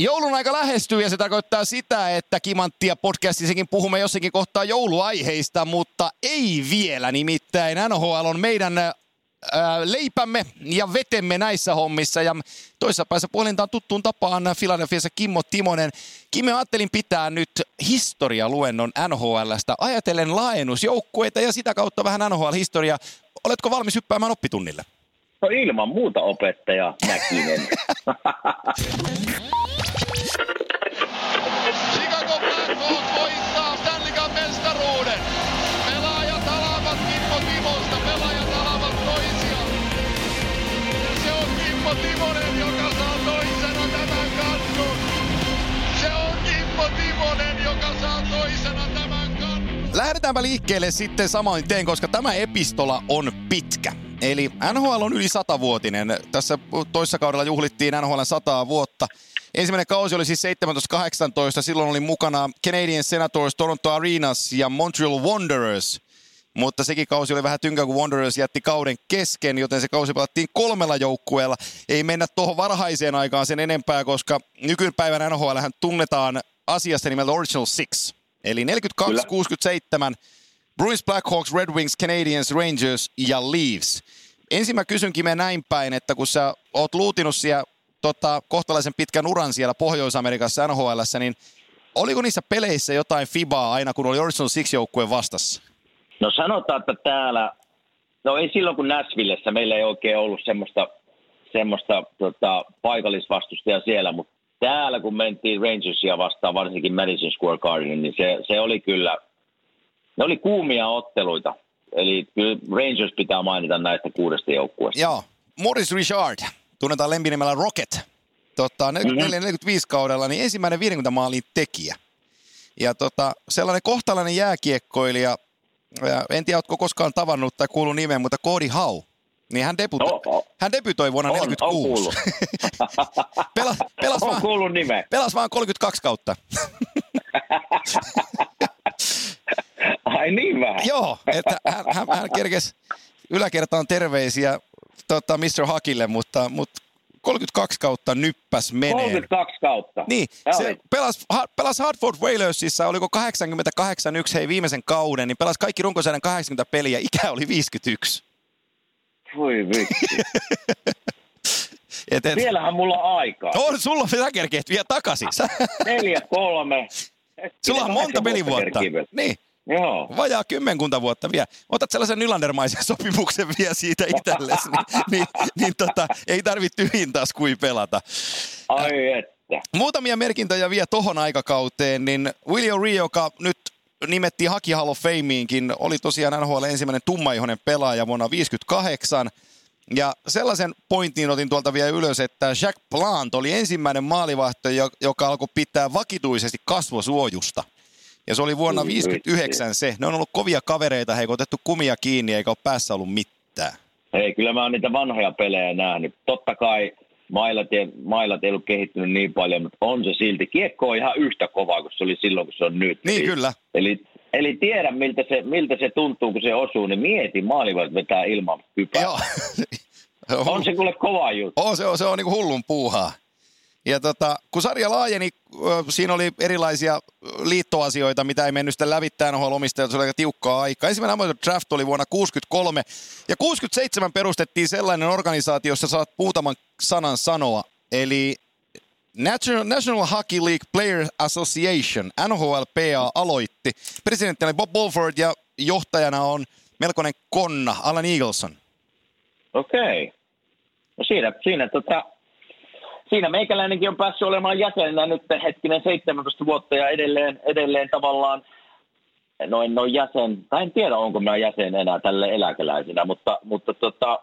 Joulun aika lähestyy ja se tarkoittaa sitä, että Kimanttia podcastissakin puhumme jossakin kohtaa jouluaiheista, mutta ei vielä. Nimittäin NHL on meidän ää, leipämme ja vetemme näissä hommissa. Ja toisessa päässä puolintaan tuttuun tapaan Filadelfiassa Kimmo Timonen. Kimmo ajattelin pitää nyt historialuennon NHLstä ajatellen laajennusjoukkueita ja sitä kautta vähän NHL-historiaa. Oletko valmis hyppäämään oppitunnille? No ilman muuta opettaja Mäkinen. Chicago Blackhawks voittaa Stanley Cup mestaruuden. Pelaajat alavat Kimmo Timosta, pelaajat alavat toisiaan. Se on Kimmo Timonen, joka saa toisena tämän kannun. Se on Kimmo Timonen, joka saa toisena tämän kannun. Lähdetäänpä liikkeelle sitten samoin teen, koska tämä epistola on pitkä. Eli NHL on yli satavuotinen. Tässä toissa kaudella juhlittiin NHL 100 vuotta. Ensimmäinen kausi oli siis 17-18. Silloin oli mukana Canadian Senators, Toronto Arenas ja Montreal Wanderers. Mutta sekin kausi oli vähän tynkä, kun Wanderers jätti kauden kesken, joten se kausi pelattiin kolmella joukkueella. Ei mennä tuohon varhaiseen aikaan sen enempää, koska nykypäivän NHL tunnetaan asiasta nimeltä Original Six. Eli 42-67 Bruins, Blackhawks, Red Wings, Canadiens, Rangers ja Leafs. Ensin mä kysynkin me näin päin, että kun sä oot luutinut siellä tota, kohtalaisen pitkän uran siellä Pohjois-Amerikassa nhl niin oliko niissä peleissä jotain fibaa aina, kun oli Original Six-joukkue vastassa? No sanotaan, että täällä, no ei silloin kun Nashvillessä meillä ei oikein ollut semmoista, semmoista tota, paikallisvastustajaa siellä, mutta täällä kun mentiin Rangersia vastaan, varsinkin Madison Square Garden, niin se, se oli kyllä, ne oli kuumia otteluita. Eli kyllä Rangers pitää mainita näistä kuudesta joukkueesta. Joo. Morris Richard, tunnetaan lempinimellä Rocket, tota, 44-45 kaudella, niin ensimmäinen 50 maalin tekijä. Ja tota, sellainen kohtalainen jääkiekkoilija, ja en tiedä, oletko koskaan tavannut tai kuullut nimen, mutta Cody Howe. Niin hän, debuta- No, oh. hän debytoi vuonna On, on 46. kuullut. pelas, pelas, vaan, kuullut nimeä. pelas vaan 32 kautta. Ai niin vähän? Joo, että hän, hän, hän kerkesi yläkertaan terveisiä tota, Mr. Hakille, mutta, mutta 32 kautta nyppäs menee. 32 kautta. Niin, Tämä se oli- pelas, ha- pelas Hartford Whalersissa, oliko 88-1 hei viimeisen kauden, niin pelas kaikki runkosarjan 80 peliä, ikä oli 51. Voi vitsi. Et, et, Vielähän mulla on aikaa. on, sulla sä kerkeet vielä takaisin. Neljä, kolme. sulla on monta pelivuotta. Niin, Joo. vajaa kymmenkunta vuotta vielä. Otat sellaisen nylandermaisen sopimuksen vielä siitä itsellesi, niin, niin, niin tota, ei tarvitse tyhjin taas kuin pelata. Ai että. Muutamia merkintöjä vielä tohon aikakauteen, niin William Rio, joka nyt nimettiin Haki Hall of Fameinkin, oli tosiaan NHL ensimmäinen tummaihoinen pelaaja vuonna 1958. Ja sellaisen pointin otin tuolta vielä ylös, että Jack Plant oli ensimmäinen maalivahto, jo- joka alkoi pitää vakituisesti kasvosuojusta. Ja se oli vuonna Ui, 1959 se. Ne on ollut kovia kavereita, he otettu kumia kiinni eikä ole päässä ollut mitään. Hei, kyllä mä oon niitä vanhoja pelejä nähnyt. Totta kai mailat ei, mailat ei ollut kehittynyt niin paljon, mutta on se silti. Kiekko on ihan yhtä kova kuin se oli silloin, kun se on nyt. Niin, eli, kyllä. Eli, eli tiedä, miltä se, miltä se tuntuu, kun se osuu, niin mieti, maalivahti vetää ilman kypää. Joo. On se kuule kova juttu. On, se on, se on niin hullun puuhaa. Ja tota, kun sarja laajeni, siinä oli erilaisia liittoasioita, mitä ei mennyt sitten lävittää NHL omistajat, se oli aika tiukkaa aikaa. Ensimmäinen amateur draft oli vuonna 63 ja 67 perustettiin sellainen organisaatio, jossa saat muutaman sanan sanoa. Eli National, National Hockey League Player Association, NHLPA, aloitti. Presidentti oli Bob Bolford ja johtajana on melkoinen konna, Alan Eagleson. Okei. Okay. No siinä, siinä, tota, siinä meikäläinenkin on päässyt olemaan jäsenenä nyt hetkinen 17 vuotta ja edelleen, edelleen tavallaan noin, noin jäsen, tai en tiedä onko mä jäsen enää tälle eläkeläisenä, mutta, mutta tota,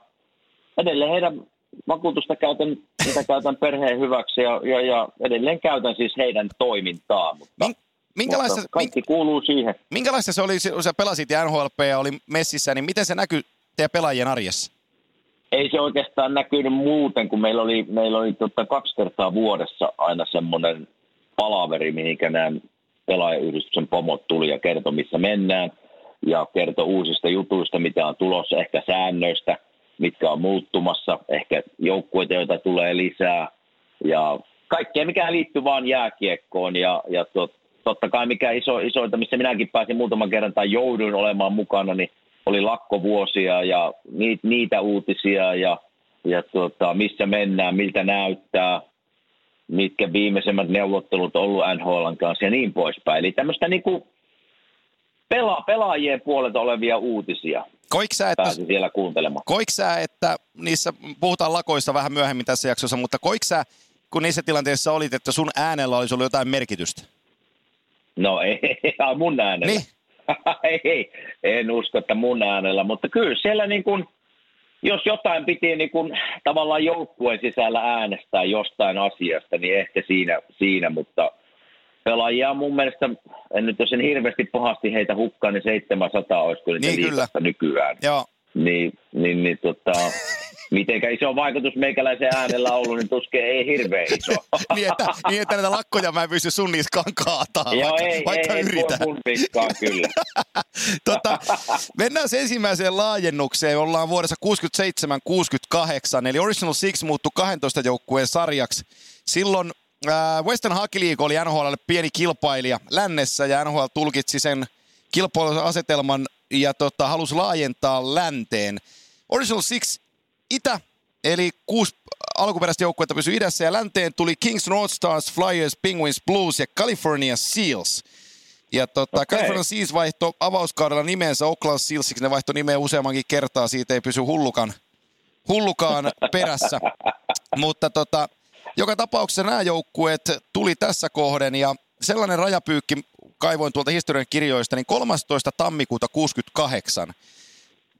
edelleen heidän vakuutusta käytän, mitä käytän perheen hyväksi ja, ja, ja edelleen käytän siis heidän toimintaa, mutta, Min- minkälaista, mutta kaikki kuuluu siihen. Minkälaista se oli, kun sä pelasit ja NHLP ja oli messissä, niin miten se näkyy teidän pelaajien arjessa? Ei se oikeastaan näkynyt muuten, kun meillä oli, meillä oli tota kaksi kertaa vuodessa aina semmoinen palaveri, mihinkä nämä pelaajayhdistyksen pomot tuli ja kertoi, missä mennään. Ja kertoi uusista jutuista, mitä on tulossa, ehkä säännöistä, mitkä on muuttumassa, ehkä joukkueita, joita tulee lisää. Ja kaikkea, mikä liittyy vaan jääkiekkoon ja, ja tot, totta kai mikä iso, isoita, missä minäkin pääsin muutaman kerran tai jouduin olemaan mukana, niin oli lakkovuosia ja niitä, uutisia ja, ja tuota, missä mennään, miltä näyttää, mitkä viimeisemmät neuvottelut on ollut NHL kanssa ja niin poispäin. Eli tämmöistä niin kuin pela, pelaajien puolelta olevia uutisia Koik sä, että, pääsin siellä kuuntelemaan. koik sä, että niissä, puhutaan lakoista vähän myöhemmin tässä jaksossa, mutta koik sä, kun niissä tilanteissa olit, että sun äänellä olisi ollut jotain merkitystä? No ei, ei mun äänellä. Niin. ei, en usko, että mun äänellä, mutta kyllä siellä niin kuin, jos jotain piti niin kuin, tavallaan joukkueen sisällä äänestää jostain asiasta, niin ehkä siinä, siinä mutta pelaajia mun mielestä, en nyt jos en hirveästi pahasti heitä hukkaan, niin 700 olisiko niitä Niin, nykyään. Joo, Niin, niin, niin tota, mitenkä iso vaikutus meikäläisen äänellä ollut, niin tuskin ei hirveän iso. niin että, niin että näitä lakkoja mä en pysty sun niskaan kaataa, Joo, vaikka, ei, vaikka ei, yritän. ei, kyllä. tota, mennään se ensimmäiseen laajennukseen. Ollaan vuodessa 67-68, eli Original Six muuttui 12 joukkueen sarjaksi. Silloin äh, Western Hockey League oli NHLlle pieni kilpailija lännessä, ja NHL tulkitsi sen kilpailuasetelman ja tota, halusi laajentaa länteen. Original Six Itä, eli kuusi alkuperäistä joukkuetta pysyi idässä, ja länteen tuli Kings, North Stars, Flyers, Penguins, Blues ja California Seals. Ja tota, Okei. California Seals vaihto avauskaudella nimensä Oakland Sealsiksi. Ne vaihto nimeä useammankin kertaa, siitä ei pysy hullukan, hullukaan perässä. Mutta tota, joka tapauksessa nämä joukkueet tuli tässä kohden ja sellainen rajapyykki kaivoin tuolta historian kirjoista, niin 13. tammikuuta 68.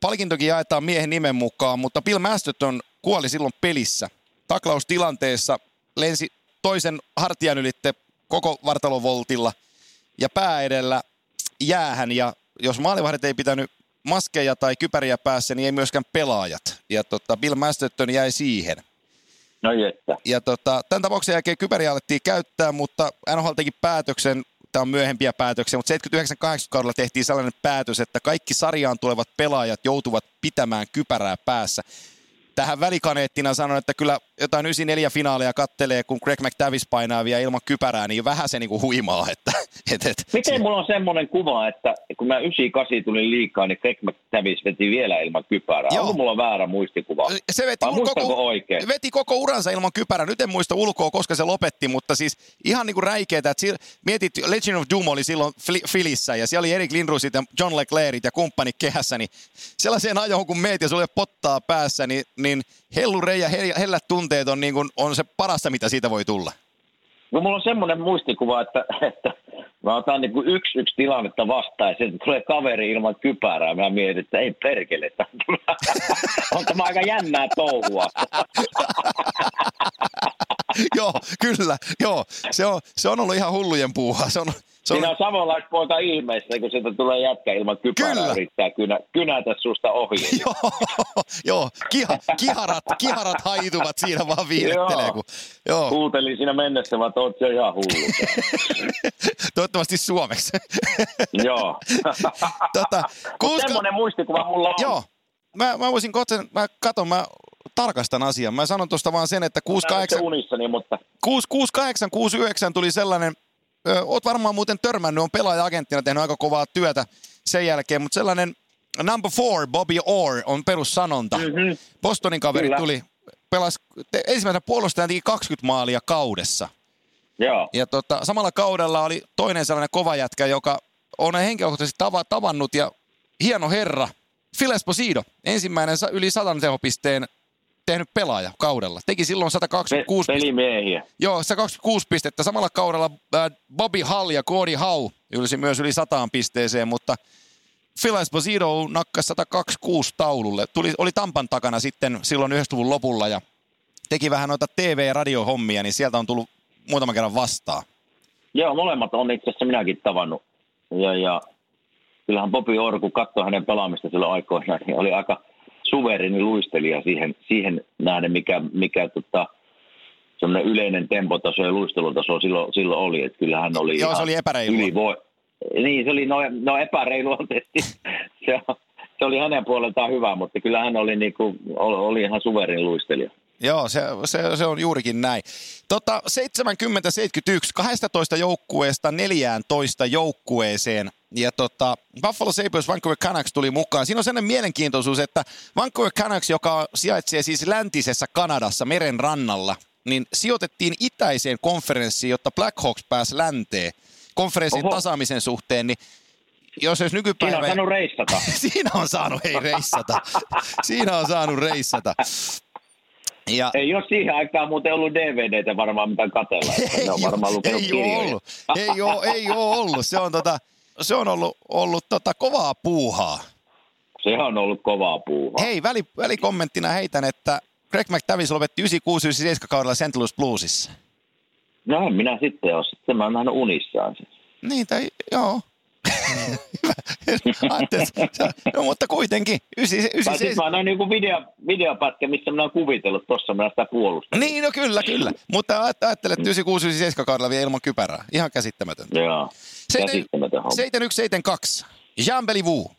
Palkintokin jaetaan miehen nimen mukaan, mutta Bill Masterton kuoli silloin pelissä. Taklaustilanteessa lensi toisen hartian ylitte koko vartalovoltilla ja pää edellä jäähän. Ja jos maalivahdit ei pitänyt maskeja tai kypäriä päässä, niin ei myöskään pelaajat. Ja tota, Bill Masterton jäi siihen. No jettä. Ja tota, tämän tapauksen jälkeen kypäriä alettiin käyttää, mutta NHL teki päätöksen, tämä on myöhempiä päätöksiä, mutta 79-80 kaudella tehtiin sellainen päätös, että kaikki sarjaan tulevat pelaajat joutuvat pitämään kypärää päässä. Tähän välikaneettina sanon, että kyllä jotain 94 finaaleja kattelee, kun Greg McTavish painaa vielä ilman kypärää, niin vähän se niinku huimaa. Että, et, et, Miten mulla on semmoinen kuva, että kun mä 98 tulin liikaa, niin Greg McTavish veti vielä ilman kypärää. Joo. Onko mulla väärä muistikuva? se veti, Vai koko, oikein? veti koko uransa ilman kypärää. Nyt en muista ulkoa, koska se lopetti, mutta siis ihan niin kuin räikeetä. Että siellä, mietit, Legend of Doom oli silloin Filissä ja siellä oli Erik Lindrusit ja John Leclercit ja kumppanit kehässä, niin sellaiseen ajoon kun meet ja sulle pottaa päässä, niin, niin hellure ja he- hellät tunteet on, niin kuin, on se parasta, mitä siitä voi tulla. No mulla on semmoinen muistikuva, että, että mä otan niin kuin yksi yksi tilannetta vastaan ja sieltä tulee kaveri ilman kypärää. Mä mietin, että ei perkele, että on tämä aika jännää touhua. joo, kyllä, joo. Se on, se on ollut ihan hullujen puuhaa. Se on, se on, Siinä on savolaispoika ihmeessä, kun sieltä tulee jätkä ilman kypärää Kyllä. yrittää kynä, kynätä susta ohi. joo, joo kiha, kiharat, kiharat haituvat siinä vaan viirettelee. Kun, joo. Kuuntelin siinä mennessä, vaan että oot jo ihan hullu. Toivottavasti suomeksi. Joo. tota, Mut kuuska... semmoinen muistikuva mulla on. Joo. Mä, mä voisin kohta, mä katon, mä tarkastan asian. Mä sanon tuosta vaan sen, että 68, Se unissani, mutta 68, 69 tuli sellainen, ö, oot varmaan muuten törmännyt, on pelaaja-agenttina tehnyt aika kovaa työtä sen jälkeen, mutta sellainen number four, Bobby Orr on perussanonta. Mhm. Bostonin kaveri Kyllä. tuli, pelasi te, ensimmäisenä puolustajan teki 20 maalia kaudessa. joo. Ja tota, samalla kaudella oli toinen sellainen kova jätkä, joka on henkilökohtaisesti tava, tavannut ja hieno herra, Phil Esposito, ensimmäinen yli 100 tehopisteen tehnyt pelaaja kaudella. Teki silloin Pe- 126 pistettä. pelimiehiä. Joo, 126 pistettä. Samalla kaudella äh, Bobby Hall ja Cody Howe ylsi myös yli 100 pisteeseen, mutta Phil Esposito nakkasi 126 taululle. Tuli, oli Tampan takana sitten silloin 90-luvun lopulla ja teki vähän noita TV- ja radiohommia, niin sieltä on tullut muutaman kerran vastaan. Joo, molemmat on itse asiassa minäkin tavannut. Ja, ja kyllähän Bobi Orr, kun katsoi hänen pelaamista silloin aikoinaan, niin oli aika suvereeni luistelija siihen, siihen nähden, mikä, mikä tota, semmoinen yleinen tempotaso ja luistelutaso silloin, silloin oli. Että kyllä hän oli Joo, se oli epäreilua. Ylivoi... Niin, se oli no, no epäreilua tietysti. se, se oli hänen puoleltaan hyvä, mutta kyllä hän oli, niinku, oli, oli ihan suvereeni luistelija. Joo, se, se, se on juurikin näin. Tota, 70-71, 12 joukkueesta 14 joukkueeseen. Ja tota, Buffalo Sabres Vancouver Canucks tuli mukaan. Siinä on sellainen mielenkiintoisuus, että Vancouver Canucks, joka sijaitsee siis läntisessä Kanadassa meren rannalla, niin sijoitettiin itäiseen konferenssiin, jotta Blackhawks pääsi länteen konferenssin Oho. tasaamisen suhteen, niin jos olisi nykypäivä... Siinä on saanut reissata. Siinä on saanut ei reissata. Siinä on saanut reissata. Ja Ei ole siihen aikaan muuten ollut DVDtä varmaan mitä katella. Ne on varmaan lukenut ei kirjoja. ollut. Ei ole, ei ole ollut. Se on, tota, se on ollut, ollut tota kovaa puuhaa. Se on ollut kovaa puuhaa. Hei, väli, välikommenttina heitän, että Greg McTavish lopetti 96-97 kaudella St. Louis Bluesissa. No en minä sitten ole. Sitten mä oon nähnyt unissaan sen. Niin, tai joo. Että- no, mutta kuitenkin. Ysi, ysi, Tai sitten mä nähnyt joku video, videopätkä, missä minä oon kuvitellut. Tossa minä sitä puolustan. Niin, no kyllä, kyllä. Mutta ajat- ajattelen, että 96-97 kaudella vielä ilman kypärää. Ihan käsittämätöntä. Joo. Käsittämätön homma. 7172. Jean Beliveau.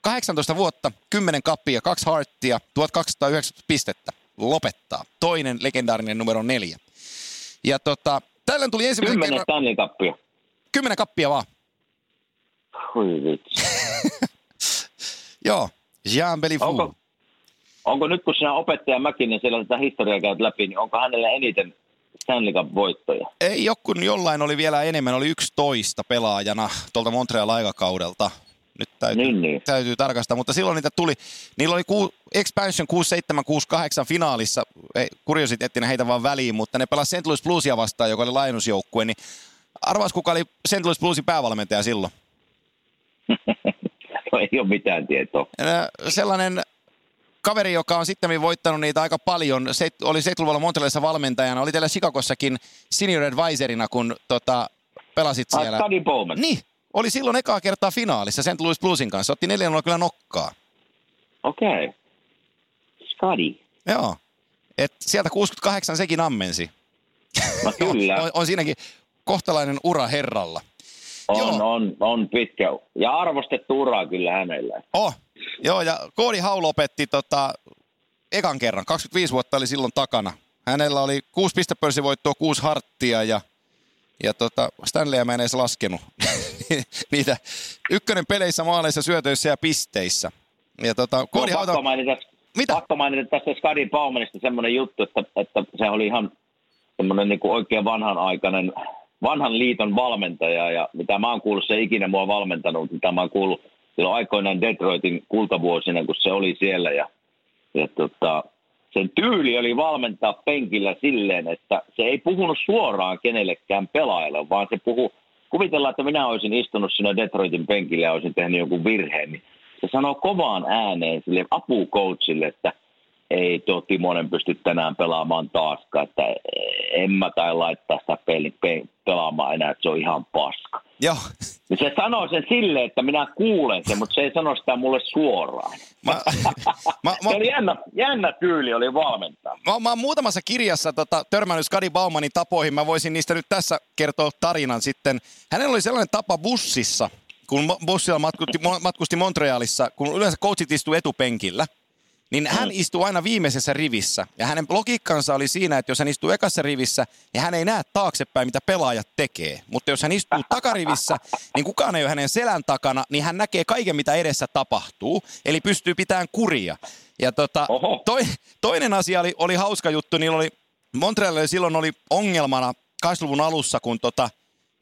18 vuotta, 10 kappia, 2 harttia, 1290 pistettä. Lopettaa. Toinen legendaarinen numero neljä. Ja tota, tällöin tuli ensimmäisen Kymmenen kerran... Stanley Cupia. 10 kappia vaan. Hui vitsi. Joo. Jean Beliveau. Onko, onko nyt kun sinä opettaja Mäkinen siellä tätä historiaa käyt läpi, niin onko hänellä eniten Stanley Cup-voittoja? Ei joku, jollain oli vielä enemmän, oli 11 pelaajana tuolta Montreal aikakaudelta. Nyt täytyy, Niin, niin. täytyy tarkastaa, mutta silloin niitä tuli. Niillä oli ku, Expansion 67 68 finaalissa, ei, kuriositeettina heitä vaan väliin, mutta ne pelasi St. Louis Bluesia vastaan, joka oli laajennusjoukkue, niin arvas kuka oli St. Louis Bluesin päävalmentaja silloin? No, ei ole mitään tietoa. Sellainen kaveri, joka on sitten voittanut niitä aika paljon, se oli 70-luvulla Montrealissa valmentajana, oli teillä Chicagossakin senior advisorina, kun tota, pelasit Ah, siellä. Scotty Bowman. Niin, oli silloin ekaa kertaa finaalissa St. Louis Bluesin kanssa. Otti 4 kyllä nokkaa. Okei. Okay. Scotty. Joo. Et sieltä 68 sekin ammensi. No kyllä. on, on siinäkin kohtalainen ura herralla. On, Joo. on, on pitkä. Ja arvostettu ura kyllä hänellä. Oh, joo, ja Koodi Hau lopetti tota, ekan kerran. 25 vuotta oli silloin takana. Hänellä oli kuusi pistepörssivoittoa, kuusi harttia ja, ja tota, Stanleyä mä en edes laskenut. Niitä ykkönen peleissä, maaleissa, syötöissä ja pisteissä. Ja tota, Koodi no, Hauta... pakko, mainita, Mitä? pakko mainita tästä Scotty Bowmanista semmoinen juttu, että, että se oli ihan semmoinen niin oikein vanhanaikainen, vanhan liiton valmentaja. Ja mitä mä oon kuullut, se ei ikinä mua valmentanut, mitä mä oon kuullut silloin aikoinaan Detroitin kultavuosina, kun se oli siellä. Ja, ja tota, sen tyyli oli valmentaa penkillä silleen, että se ei puhunut suoraan kenellekään pelaajalle, vaan se puhu, kuvitellaan, että minä olisin istunut siinä Detroitin penkillä ja olisin tehnyt jonkun virheen, niin se sanoo kovaan ääneen sille apucoachille, että ei tuo Timonen pysty tänään pelaamaan taaskaan, että en mä tai laittaa sitä peli, pe, pelaamaan enää, että se on ihan paska. Joo. Niin se sanoo sen silleen, että minä kuulen sen, mutta se ei sano sitä mulle suoraan. Mä, mä, mä, Se oli jännä, jännä tyyli, oli valmentaa. Mä, mä oon muutamassa kirjassa tota, törmännyt Skadi Baumanin tapoihin. Mä voisin niistä nyt tässä kertoa tarinan sitten. Hänellä oli sellainen tapa bussissa, kun bussilla matkusti, matkusti Montrealissa, kun yleensä coachit istuu etupenkillä, niin hän istuu aina viimeisessä rivissä. Ja hänen logiikkansa oli siinä, että jos hän istuu ekassa rivissä, niin hän ei näe taaksepäin, mitä pelaajat tekee. Mutta jos hän istuu takarivissä, niin kukaan ei ole hänen selän takana, niin hän näkee kaiken, mitä edessä tapahtuu. Eli pystyy pitämään kuria. Ja tota, Oho. toi, toinen asia oli, oli hauska juttu, niillä oli, Montrealilla silloin oli ongelmana 80-luvun alussa, kun tota,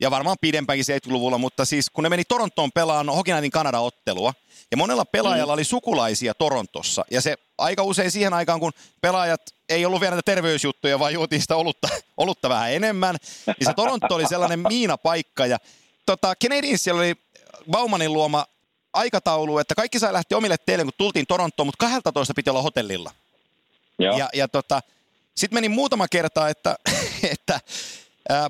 ja varmaan pidempäänkin 70-luvulla, mutta siis kun ne meni Torontoon pelaan Hockey Nightin Kanada-ottelua, ja monella pelaajalla oli sukulaisia Torontossa, ja se aika usein siihen aikaan, kun pelaajat ei ollut vielä näitä terveysjuttuja, vaan juotiin sitä olutta, olutta vähän enemmän, niin se Toronto oli sellainen miinapaikka, ja tota, Canadiensilla oli Baumanin luoma aikataulu, että kaikki sai lähteä omille teille, kun tultiin Torontoon, mutta 12 piti olla hotellilla. Joo. Ja, ja tota, sitten meni muutama kerta, että, että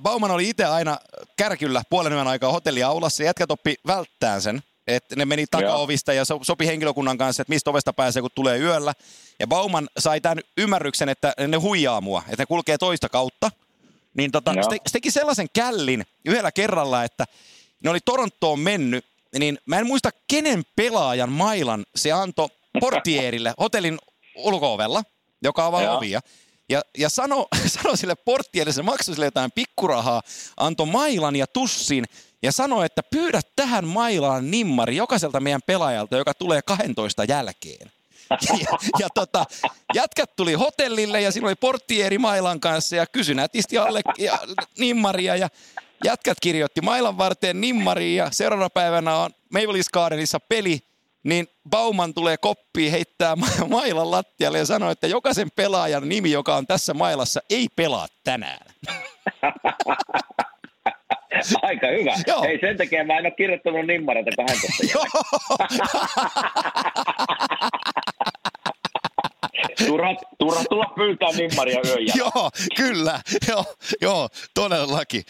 Bauman oli itse aina kärkyllä puolen yön aikaa hotelliaulassa ja jätkät oppi välttään sen. Että ne meni takaovista ja so- sopi henkilökunnan kanssa, että mistä ovesta pääsee, kun tulee yöllä. Ja Bauman sai tämän ymmärryksen, että ne huijaa mua, että ne kulkee toista kautta. Niin tota, Joo. se, se teki sellaisen källin yhdellä kerralla, että ne oli Torontoon mennyt, niin mä en muista kenen pelaajan mailan se antoi portierille hotellin ulkoovella. joka avaa Joo. ovia. Ja, ja sano, sano sille porttierille, se maksoi sille jotain pikkurahaa, antoi mailan ja tussin ja sanoi, että pyydä tähän mailaan nimmari jokaiselta meidän pelaajalta, joka tulee 12 jälkeen. Ja, ja tota, jätkät tuli hotellille ja siinä oli porttieri mailan kanssa ja kysyi nätisti alle ja, nimmaria ja jätkät kirjoitti mailan varteen nimmariin ja seuraavana päivänä on Maybellis Gardenissa peli, niin Bauman tulee koppiin, heittää ma- mailan lattialle ja sanoo, että jokaisen pelaajan nimi, joka on tässä mailassa, ei pelaa tänään. Aika hyvä. Joo. Ei sen takia mä en ole kirjoittanut nimmareita 12 Joo. Turha, turha tulla pyytää nimmaria jälkeen. Joo, kyllä. Joo, joo, todellakin.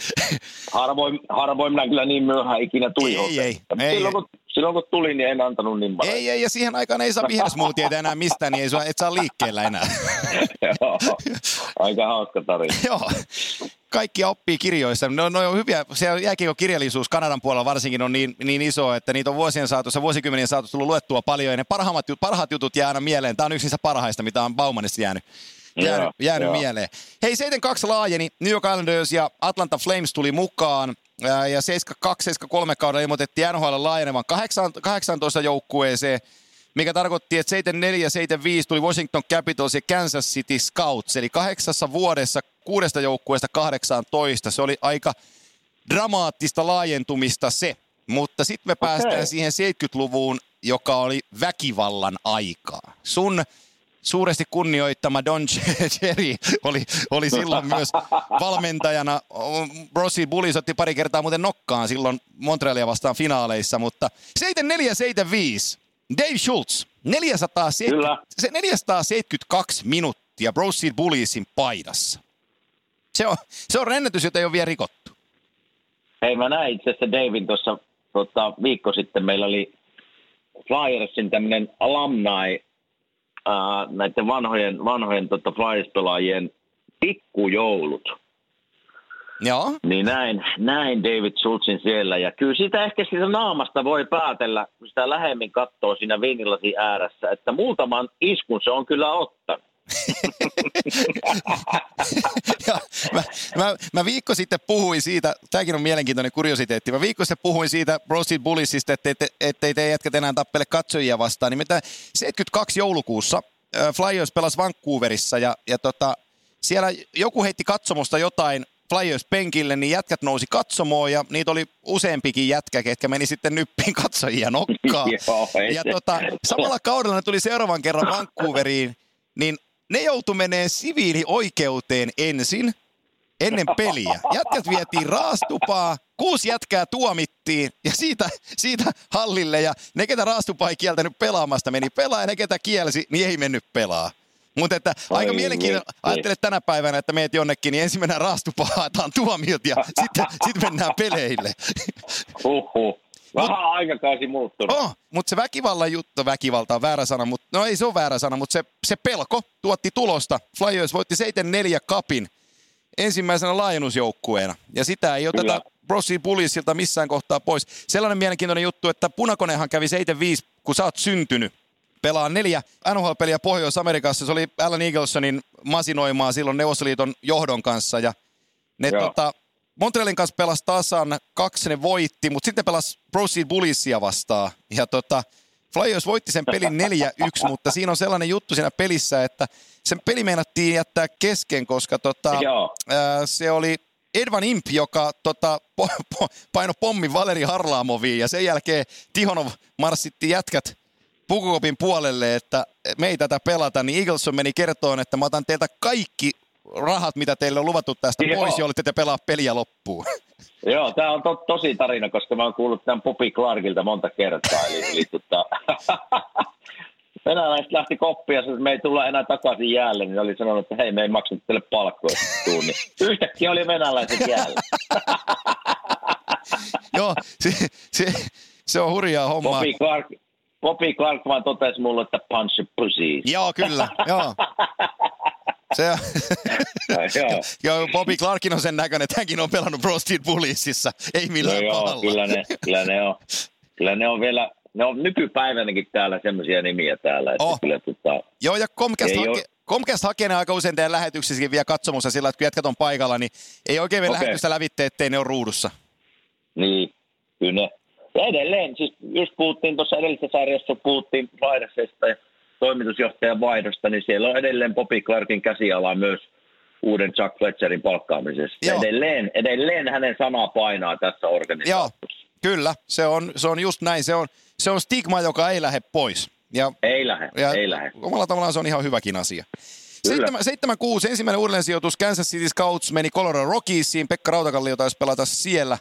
Harvoin, harvoin minä kyllä niin myöhään ikinä tuli Ei, ei, ei, silloin, kun, silloin kun tuli, niin en antanut nimmareita. Ei, ei, ja siihen aikaan ei saa viherasmuutietä enää mistään, niin ei saa, et saa liikkeellä enää. Joo. Aika hauska tarina. Joo, kaikki oppii kirjoissa. No, no on hyviä, se jääkiekon kirjallisuus Kanadan puolella varsinkin on niin, niin iso, että niitä on vuosien saatossa, vuosikymmenien saatossa tullut luettua paljon, ja ne parhaat, parhaat jutut jää aina mieleen. Tämä on yksi niistä parhaista, mitä on Baumanista jäänyt, jäänyt, jäänyt mieleen. Hei, 7-2 laajeni, New York Islanders ja Atlanta Flames tuli mukaan, ja 7-2, 7-3 kaudella ilmoitettiin NHL laajenevan 8, 18 joukkueeseen, mikä tarkoitti, että 74 75 tuli Washington Capitals ja Kansas City Scouts, eli kahdeksassa vuodessa kuudesta joukkueesta 18. Se oli aika dramaattista laajentumista se, mutta sitten me päästään siihen 70-luvuun, joka oli väkivallan aikaa. Sun suuresti kunnioittama Don Cherry oli, oli silloin myös valmentajana. Rossi Bullis otti pari kertaa muuten nokkaan silloin Montrealia vastaan finaaleissa, mutta 74-75 Dave Schultz, 470, Kyllä. se 472 minuuttia Broseed Bullisin paidassa. Se on, se on rennätys, jota ei ole vielä rikottu. Hei, mä näin itse asiassa Davin tuossa tota, viikko sitten. Meillä oli Flyersin tämmöinen alumni ää, näiden vanhojen, vanhojen tota, Flyers-pelaajien pikkujoulut. Joo. Niin näin, näin David Schultzin siellä. Ja kyllä sitä ehkä siitä naamasta voi päätellä, kun sitä lähemmin katsoo siinä viinilasin ääressä, että muutaman iskun se on kyllä ottanut. Ja mä, mä, mä, viikko sitten puhuin siitä, tämäkin on mielenkiintoinen kuriositeetti, mä viikko sitten puhuin siitä Proceed Bullisista, ettei, te, ettei te jätkät enää tappele katsojia vastaan. Nimittäin 72 joulukuussa Flyers pelasi Vancouverissa ja, ja tota, siellä joku heitti katsomusta jotain Flyers penkille, niin jätkät nousi katsomoon ja niitä oli useampikin jätkä, ketkä meni sitten nyppiin katsojia nokkaan. Joo, ja tota, samalla kaudella ne tuli seuraavan kerran Vancouveriin, niin ne joutu menee siviilioikeuteen ensin, ennen peliä. Jätkät vietiin raastupaa, kuusi jätkää tuomittiin ja siitä, siitä hallille ja ne, ketä raastupaa ei kieltänyt pelaamasta, meni pelaa ja ne, ketä kielsi, niin ei mennyt pelaa. Mutta että aika Oi mielenkiintoinen, vitsi. ajattele tänä päivänä, että meet jonnekin, niin ensin mennään raastupaan, haetaan tuomiot ja sitten sit mennään peleille. Huhhuh. Vähän aikakausi muuttunut. Oh, mutta se väkivallan juttu, väkivalta on väärä sana, mutta no ei se ole väärä sana, mutta se, se pelko tuotti tulosta. Flyers voitti 7-4 kapin ensimmäisenä laajennusjoukkueena. Ja sitä ei oteta. Brossi Bullisilta missään kohtaa pois. Sellainen mielenkiintoinen juttu, että Punakonehan kävi 7-5, kun sä oot syntynyt. Pelaa neljä NHL-peliä Pohjois-Amerikassa. Se oli Alan Eaglesonin masinoimaa silloin Neuvostoliiton johdon kanssa. Ja ne Joo. tota, Montrealin kanssa pelasi tasan, kaksi ne voitti, mutta sitten pelasi Proceed Bullisia vastaan. Ja tota, Flyers voitti sen pelin 4-1, mutta siinä on sellainen juttu siinä pelissä, että sen peli meinattiin jättää kesken, koska tota, ää, se oli Edvan Imp, joka tota, po, po, paino pommin Valeri Harlaamoviin ja sen jälkeen Tihonov marssitti jätkät pukukopin puolelle, että me ei tätä pelata, niin Eagleson meni kertoon, että mä otan teiltä kaikki rahat, mitä teille on luvattu tästä Joo. pois, jolle te pelaa peliä loppuun. Joo, tämä on to, tosi tarina, koska mä oon kuullut tämän Popi Clarkilta monta kertaa. Eli, eli tota, venäläiset lähti koppia, että me ei tulla enää takaisin jäälle, niin oli sanonut, että hei, me ei makseta teille palkkoja tunnin. Yhtäkkiä oli venäläiset jäällä. Joo, se, se, se on hurjaa hommaa. Popi Clark, Popi Clark vaan totesi mulle, että punch. Joo, kyllä, joo. Se on, Joo. joo, Bobby Clarkin on sen näköinen, että hänkin on pelannut Brosted Bulliesissa. Ei No millään joo, pahalla. kyllä ne, kyllä ne on. Kyllä ne on vielä, ne on nykypäivänäkin täällä semmoisia nimiä täällä, että Oh. kyllä tota, Joo, ja Comcast, oo- Comcast hakee ne aika usein teidän lähetyksissäkin vielä katsomussa sillä, että kun jätkät on paikalla, niin ei oikein vielä Okei. lähetystä lävitte, ettei ne ole ruudussa. Niin, kyllä ne. Ja edelleen, siis just puhuttiin tuossa edellisessä sarjassa, puhuttiin vaihdosesta ja toimitusjohtajan vaihdosta, niin siellä on edelleen Bobby Clarkin käsiala myös uuden Chuck Fletcherin palkkaamisessa. Joo. Edelleen, edelleen hänen sanaa painaa tässä organisaatiossa. Kyllä, se on, se on just näin. Se on, se on stigma, joka ei lähde pois. Ja, Ei lähde, ja ei lähde. omalla tavallaan se on ihan hyväkin asia. Kyllä. 7-6, ensimmäinen uudelleensijoitus Kansas City Scouts meni Colorado Rockiesiin. Pekka Rautakallio taisi pelata siellä.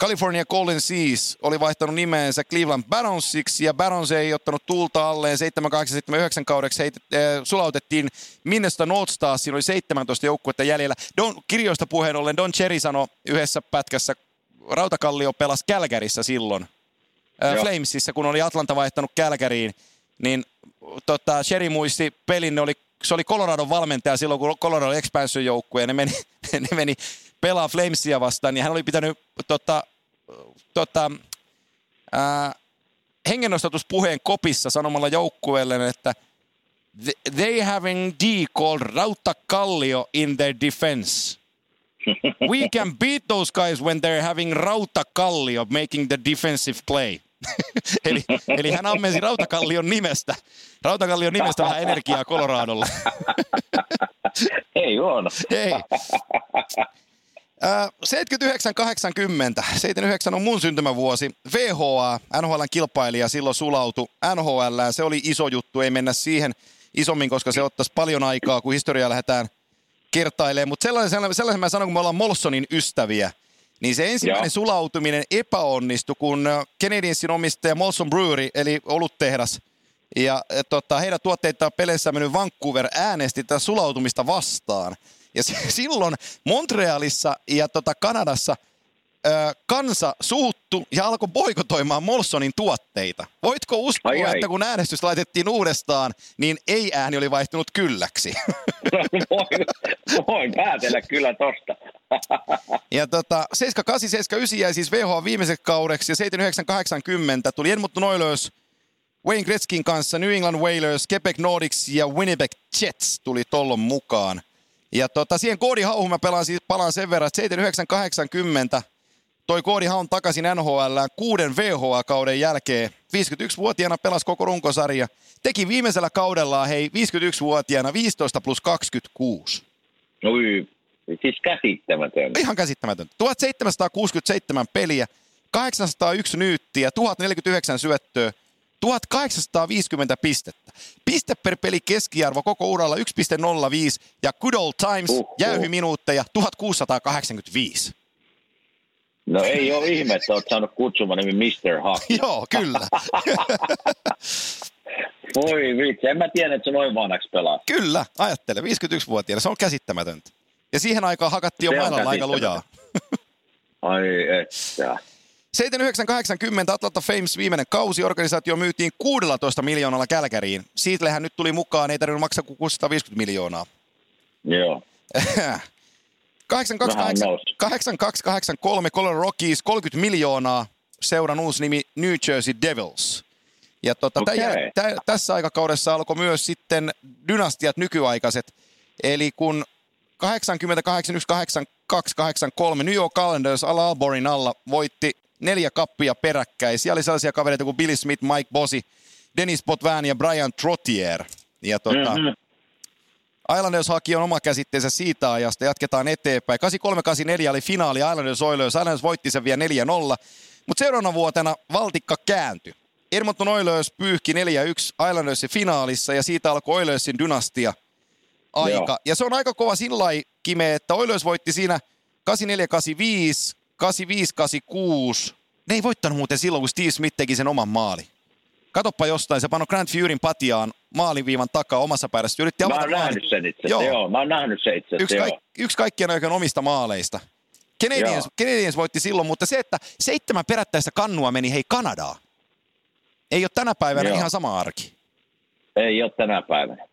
California Golden Seas oli vaihtanut nimeensä Cleveland Baronsiksi ja Barons ei ottanut tulta alleen 7-8-7-9 kaudeksi. Heit, äh, sulautettiin Minnesota North Stars, siinä oli 17 joukkuetta jäljellä. Don, kirjoista puheen ollen Don Cherry sanoi yhdessä pätkässä, Rautakallio pelasi Kälkärissä silloin, äh, Joo. Flamesissa, kun oli Atlanta vaihtanut Kälkäriin, niin tota, Sherry muisti pelin, ne oli, se oli Coloradon valmentaja silloin, kun Colorado expansion joukkue, ja ne meni, ne meni pelaa Flamesia vastaan, niin hän oli pitänyt tota, tota, ää, hengennostatuspuheen kopissa sanomalla joukkueelle, että "Th- they having D called Rauta Kallio in their defense. We can beat those guys when they're having Rauta Kallio making the defensive play. eli, eli hän ammensi Rautakallion nimestä. Rautakallion nimestä vähän energiaa Coloradolle. Ei huono. Ei. Äh, 79-80. 79 on mun syntymävuosi. VHA, NHLn kilpailija, silloin sulautui NHL. Se oli iso juttu, ei mennä siihen isommin, koska se ottaisi paljon aikaa, kun historiaa lähdetään kertailemaan. Mutta sellaisen, sellaisen, sellaisen mä sanon, kun me ollaan Molsonin ystäviä, niin se ensimmäinen Joo. sulautuminen epäonnistui, kun äh, Canadiensin omistaja Molson Brewery, eli oluttehdas, ja äh, tota, heidän tuotteitaan peleissä mennyt Vancouver äänesti tätä sulautumista vastaan. Ja silloin Montrealissa ja tota Kanadassa ö, kansa suuttu ja alkoi boikotoimaan Molsonin tuotteita. Voitko uskoa, Ai, ai. että kun äänestys laitettiin uudestaan, niin ei-ääni oli vaihtunut kylläksi? voin, voin päätellä kyllä tosta. Ja tota, 78, 79 jäi siis VH viimeiseksi kaudeksi ja 79, 80 tuli Edmonton Oilers Wayne Gretzkin kanssa New England Whalers, Quebec Nordics ja Winnipeg Jets tuli tollon mukaan. Ja tota, siihen Koodi Hauhun mä pelaan siis, palaan sen verran, että 79, 80 toi Koodi Haun takaisin NHL kuuden VHA-kauden jälkeen. 51-vuotiaana pelasi koko runkosarja. Teki viimeisellä kaudellaan, hei, 51-vuotiaana 15 plus 26. Oi, siis käsittämätön. Ihan käsittämätöntä. 1767 peliä, 801 nyyttiä, 1049 syöttöä, 1850 pistettä. Piste per peli keskiarvo koko uralla 1,05 ja Good Old Times Uhuh. jäyhyminuutteja 1685. No ei ole ihme, että olet saanut kutsuman nimi Mr. Huck. Joo, kyllä. Voi vitsi, en mä tiedä, että se noin vanhaksi pelaa. kyllä, ajattele, 51-vuotiaana, se on käsittämätöntä. Ja siihen aikaan hakattiin jo mailalla aika lujaa. Ai että. 7980 Atlanta Fames viimeinen kausi. Organisaatio myytiin 16 miljoonalla Kälkäriin. Siitähän nyt tuli mukaan, ei tarvinnut maksaa kuin 650 miljoonaa. Joo. 82, Vähän nousi. 8283 Colorado Rockies, 30 miljoonaa. Seuran uusi nimi New Jersey Devils. Ja tota, Okei. tämän jäl- tä, tässä aikakaudessa alkoi myös sitten dynastiat nykyaikaiset. Eli kun 80, 81, 82, 83 New York Islanders Al Alborin alla voitti neljä kappia peräkkäin. Siellä oli sellaisia kavereita kuin Billy Smith, Mike Bosi, Dennis Potvin ja Brian Trottier. Ja tota, Mm-hmm. Islanders haki on oma käsitteensä siitä ajasta. Jatketaan eteenpäin. 83-84 oli finaali Islanders Oilers. Islanders voitti sen vielä 4-0. Mutta seuraavana vuotena valtikka kääntyi. Edmonton Oilers pyyhki 4-1 Islandersin finaalissa ja siitä alkoi Oilersin dynastia aika. Joo. Ja se on aika kova sillä Kime, että Oilers voitti siinä 84-85, 85-86. Ne ei voittanut muuten silloin, kun Steve Smith teki sen oman maali. Katoppa jostain, se pano Grand Furyn patiaan maaliviivan takaa omassa päässä. Yritti Mä oon nähnyt sen itse Joo. Joo. Mä oon nähnyt sen itse Yksi, kaik, yksi kaikkien aikojen omista maaleista. Canadiens. Canadiens voitti silloin, mutta se, että seitsemän perättäistä kannua meni hei Kanadaa, ei ole tänä päivänä Joo. ihan sama arki. Ei ole tänä päivänä.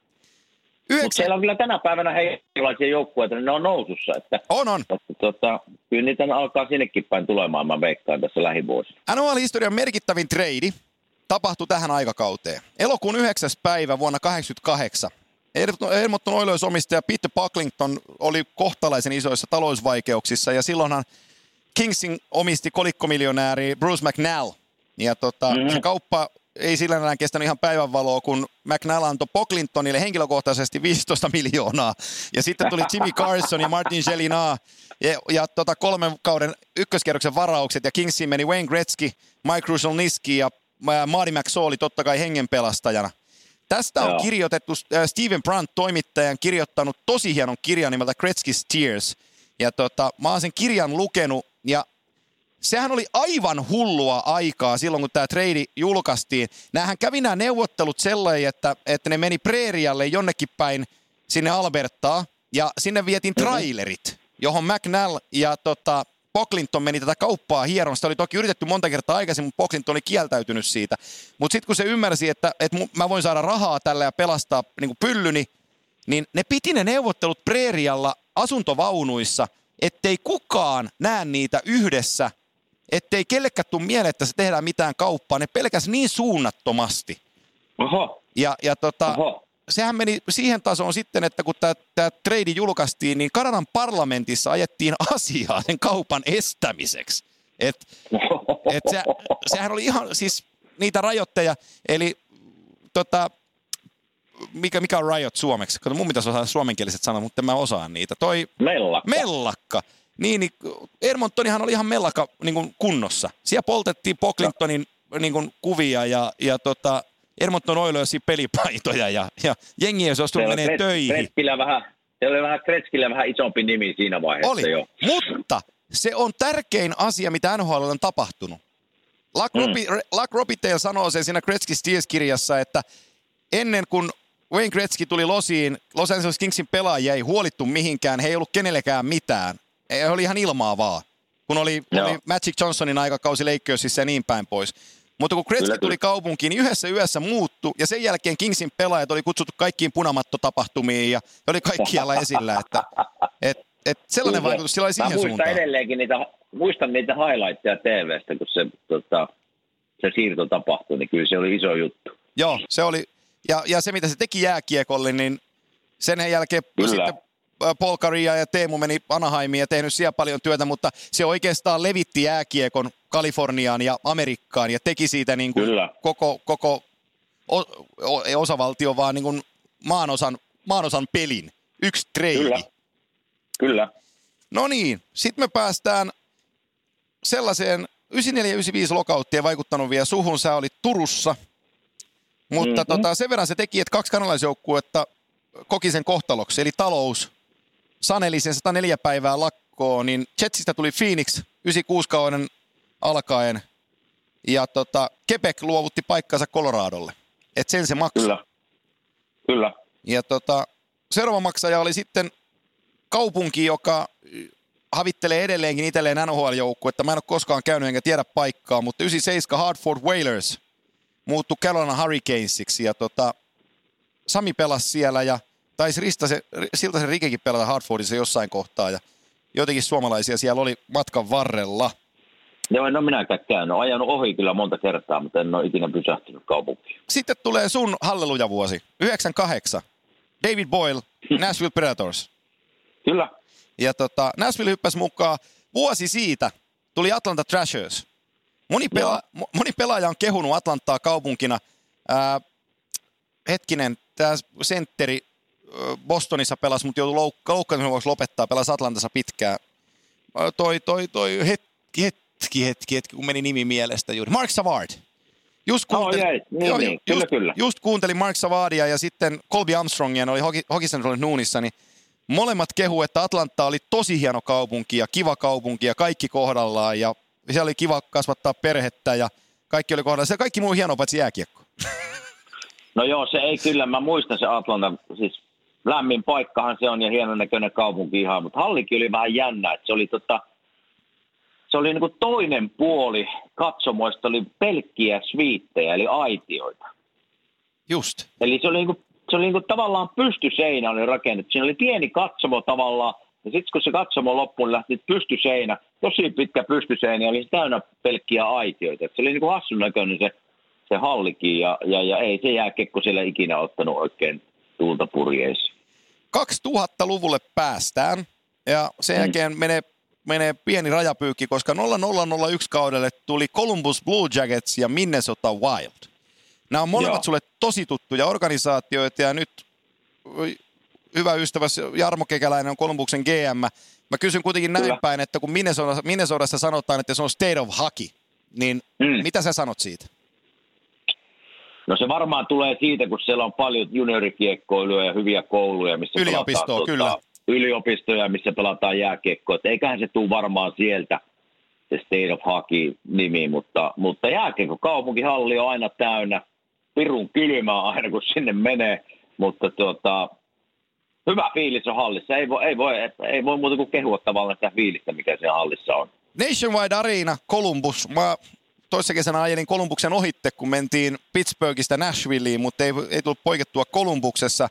Mutta Yhdeksän, siellä on kyllä tänä päivänä heilaisia joukkueita, niin ne on nousussa. Että, on, on. että tota, kyllä niitä alkaa sinnekin päin tulemaan, mä veikkaan tässä lähivuosina. NHL-historian merkittävin trade tapahtui tähän aikakauteen. Elokuun 9. päivä vuonna 1988 Edmonton Oilers omistaja Peter Bucklington oli kohtalaisen isoissa talousvaikeuksissa ja silloinhan Kingsin omisti kolikkomiljonääri Bruce McNall. Ja tota, mm-hmm. se kauppa ei sillä enää kestänyt ihan päivänvaloa, kun McNall antoi Pocklingtonille henkilökohtaisesti 15 miljoonaa. Ja sitten tuli Jimmy Carson ja Martin Gelina ja, ja tota kolmen kauden ykköskierroksen varaukset. Ja Kingsiin meni Wayne Gretzky, Mike Niski ja Marty McSaw totta kai hengenpelastajana. Tästä on Joo. kirjoitettu, Steven Brandt, toimittajan, kirjoittanut tosi hienon kirjan nimeltä Gretzky's Tears. Ja tota, mä oon sen kirjan lukenut ja sehän oli aivan hullua aikaa silloin, kun tämä trade julkaistiin. Nämähän kävi nämä neuvottelut sellainen, että, että ne meni preerialle jonnekin päin sinne Albertaa, ja sinne vietiin mhm. trailerit, johon McNall ja tota, Pocklington meni tätä kauppaa hieron. Sitä oli toki yritetty monta kertaa aikaisemmin, mutta Pocklington oli kieltäytynyt siitä. Mutta sitten kun se ymmärsi, että, että mä voin saada rahaa tällä ja pelastaa niin pyllyni, niin ne piti ne neuvottelut preerialla asuntovaunuissa, ettei kukaan näe niitä yhdessä – ettei kellekään tule mieleen, että se tehdään mitään kauppaa. Ne pelkäs niin suunnattomasti. Oho. Ja, ja tota, Oho. sehän meni siihen tasoon sitten, että kun tämä trade julkaistiin, niin Kanadan parlamentissa ajettiin asiaa sen kaupan estämiseksi. Et, et se, sehän oli ihan siis niitä rajoitteja, eli tota, mikä, mikä on riot suomeksi? Kato, mun pitäisi osata suomenkieliset sanat, mutta mä osaan niitä. Toi, mellakka. Mellakka. Niin, niin Edmontonihan oli ihan mellaka niin kuin kunnossa. Siellä poltettiin Pocklingtonin niin kuin, kuvia ja, ja tota, Edmonton Oilersin pelipaitoja ja, ja jengi ei suostunut menee Kret, töihin. Kretskillä vähän, se oli vähän Kretskillä vähän isompi nimi siinä vaiheessa oli. jo. Mutta se on tärkein asia, mitä NHL on tapahtunut. Luck, mm. Robi, Luck Robitaille sanoo sen siinä Gretzky Steers-kirjassa, että ennen kuin Wayne Gretzky tuli Losiin, Los Angeles Kingsin pelaajia ei huolittu mihinkään, he ei ollut kenellekään mitään ei, oli ihan ilmaa vaan. Kun oli, oli Magic Johnsonin aikakausi Lakersissa ja niin päin pois. Mutta kun Gretzky tuli kaupunkiin, niin yhdessä yössä muuttu ja sen jälkeen Kingsin pelaajat oli kutsuttu kaikkiin punamattotapahtumiin ja oli kaikkialla esillä, että et, et sellainen Kyllä. vaikutus sillä oli siihen muistan suuntaan. edelleenkin niitä, muistan niitä highlightteja TVstä, kun se, tota, se siirto tapahtui, niin kyllä se oli iso juttu. Joo, se oli, ja, ja se mitä se teki jääkiekolle, niin sen jälkeen Kyllä. sitten Polkaria ja Teemu meni Anaheimiin ja tehnyt siellä paljon työtä, mutta se oikeastaan levitti jääkiekon Kaliforniaan ja Amerikkaan ja teki siitä niin kuin koko, koko osavaltio vaan niin kuin maanosan, maanosan pelin. Yksi trade. Kyllä. Kyllä. No niin, sitten me päästään sellaiseen 94-95 lokauttiin vaikuttanut vielä suhun. Sä olit Turussa, mutta mm-hmm. tota, sen verran se teki, että kaksi kanalaisjoukkuetta koki sen kohtaloksi, eli talous saneli sen 104 päivää lakkoon, niin Jetsistä tuli Phoenix 96 kauden alkaen ja tota, Quebec luovutti paikkansa Coloradolle. Et sen se maksoi. Kyllä. Kyllä. Ja tota, seuraava maksaja oli sitten kaupunki, joka havittelee edelleenkin itselleen nhl että Mä en ole koskaan käynyt enkä tiedä paikkaa, mutta 97 Hartford Whalers muuttui Carolina Hurricanesiksi ja tota, Sami pelasi siellä ja – taisi Rista se, siltä se Rikekin pelata Hartfordissa jossain kohtaa ja jotenkin suomalaisia siellä oli matkan varrella. Joo, no minäkään käynyt. Ajanut ohi kyllä monta kertaa, mutta en ole ikinä pysähtynyt kaupunkiin. Sitten tulee sun halleluja-vuosi, 98. David Boyle, Nashville Predators. Kyllä. Ja tota, Nashville hyppäsi mukaan. Vuosi siitä tuli Atlanta Trashers. Moni, pela, moni pelaaja on kehunut Atlantaa kaupunkina. Ää, hetkinen, tämä sentteri Bostonissa pelasi, mutta joutui louk- loukkaantumisen vuoksi lopettaa, pelasi Atlantassa pitkään. Toi, toi, toi hetki, hetki, hetki, hetki, kun meni nimi mielestä juuri. Mark Savard. Just kuuntelin, oh, niin, joo, niin, just, kyllä, just kuuntelin Mark Savardia ja sitten Colby Armstrongia, oli Hockey Nuunissa, niin molemmat kehu, että Atlanta oli tosi hieno kaupunki ja kiva kaupunki ja kaikki kohdallaan ja siellä oli kiva kasvattaa perhettä ja kaikki oli kohdallaan. Se kaikki muu hieno paitsi jääkiekko. No joo, se ei kyllä. Mä muistan se Atlanta, siis lämmin paikkahan se on ja hienon näköinen kaupunki ihan, mutta hallikin oli vähän jännä, että se oli tota, se oli niin toinen puoli katsomoista oli pelkkiä sviittejä, eli aitioita. Just. Eli se oli, niin kuin, se oli niin kuin tavallaan pystyseinä oli rakennettu. Siinä oli pieni katsomo tavallaan, ja sitten kun se katsomo loppuun lähti pystyseinä, tosi pitkä pystyseinä, oli täynnä pelkkiä aitioita. Et se oli niin kuin hassun näköinen se, se hallikin, ja, ja, ja ei se jääkekko siellä ikinä ottanut oikein tuulta purjeissa. 2000-luvulle päästään ja sen Mm. jälkeen menee, menee pieni rajapyykki, koska 0001 kaudelle tuli Columbus Blue Jackets ja Minnesota Wild. Nämä on molemmat Joo. sulle tosi tuttuja organisaatioita ja nyt hyvä ystävä Jarmo Kekäläinen on Columbuksen GM. Mä kysyn kuitenkin näin Kyllä. päin, että kun Minnesota, Minnesotassa sanotaan, että se on state of hockey, niin Mm. mitä sä sanot siitä? No se varmaan tulee siitä, kun siellä on paljon juniorikiekkoiluja ja hyviä kouluja, missä Yliopistoa, pelataan, kyllä. Tota, yliopistoja, missä pelataan jääkiekkoa. Et eiköhän se tule varmaan sieltä, se State of Hockey-nimi, mutta, mutta jääkiekko kaupunkihalli on aina täynnä. Pirun kylmää aina, kun sinne menee, mutta tuota, hyvä fiilis on hallissa. Ei voi, ei voi, ei voi muuta kuin kehua tavallaan sitä fiilistä, mikä siellä hallissa on. Nationwide Arena, Columbus. Mä toissa kesänä ajelin Columbuksen ohitte, kun mentiin Pittsburghista Nashvilleen, mutta ei, ei tullut poikettua Columbuksessa.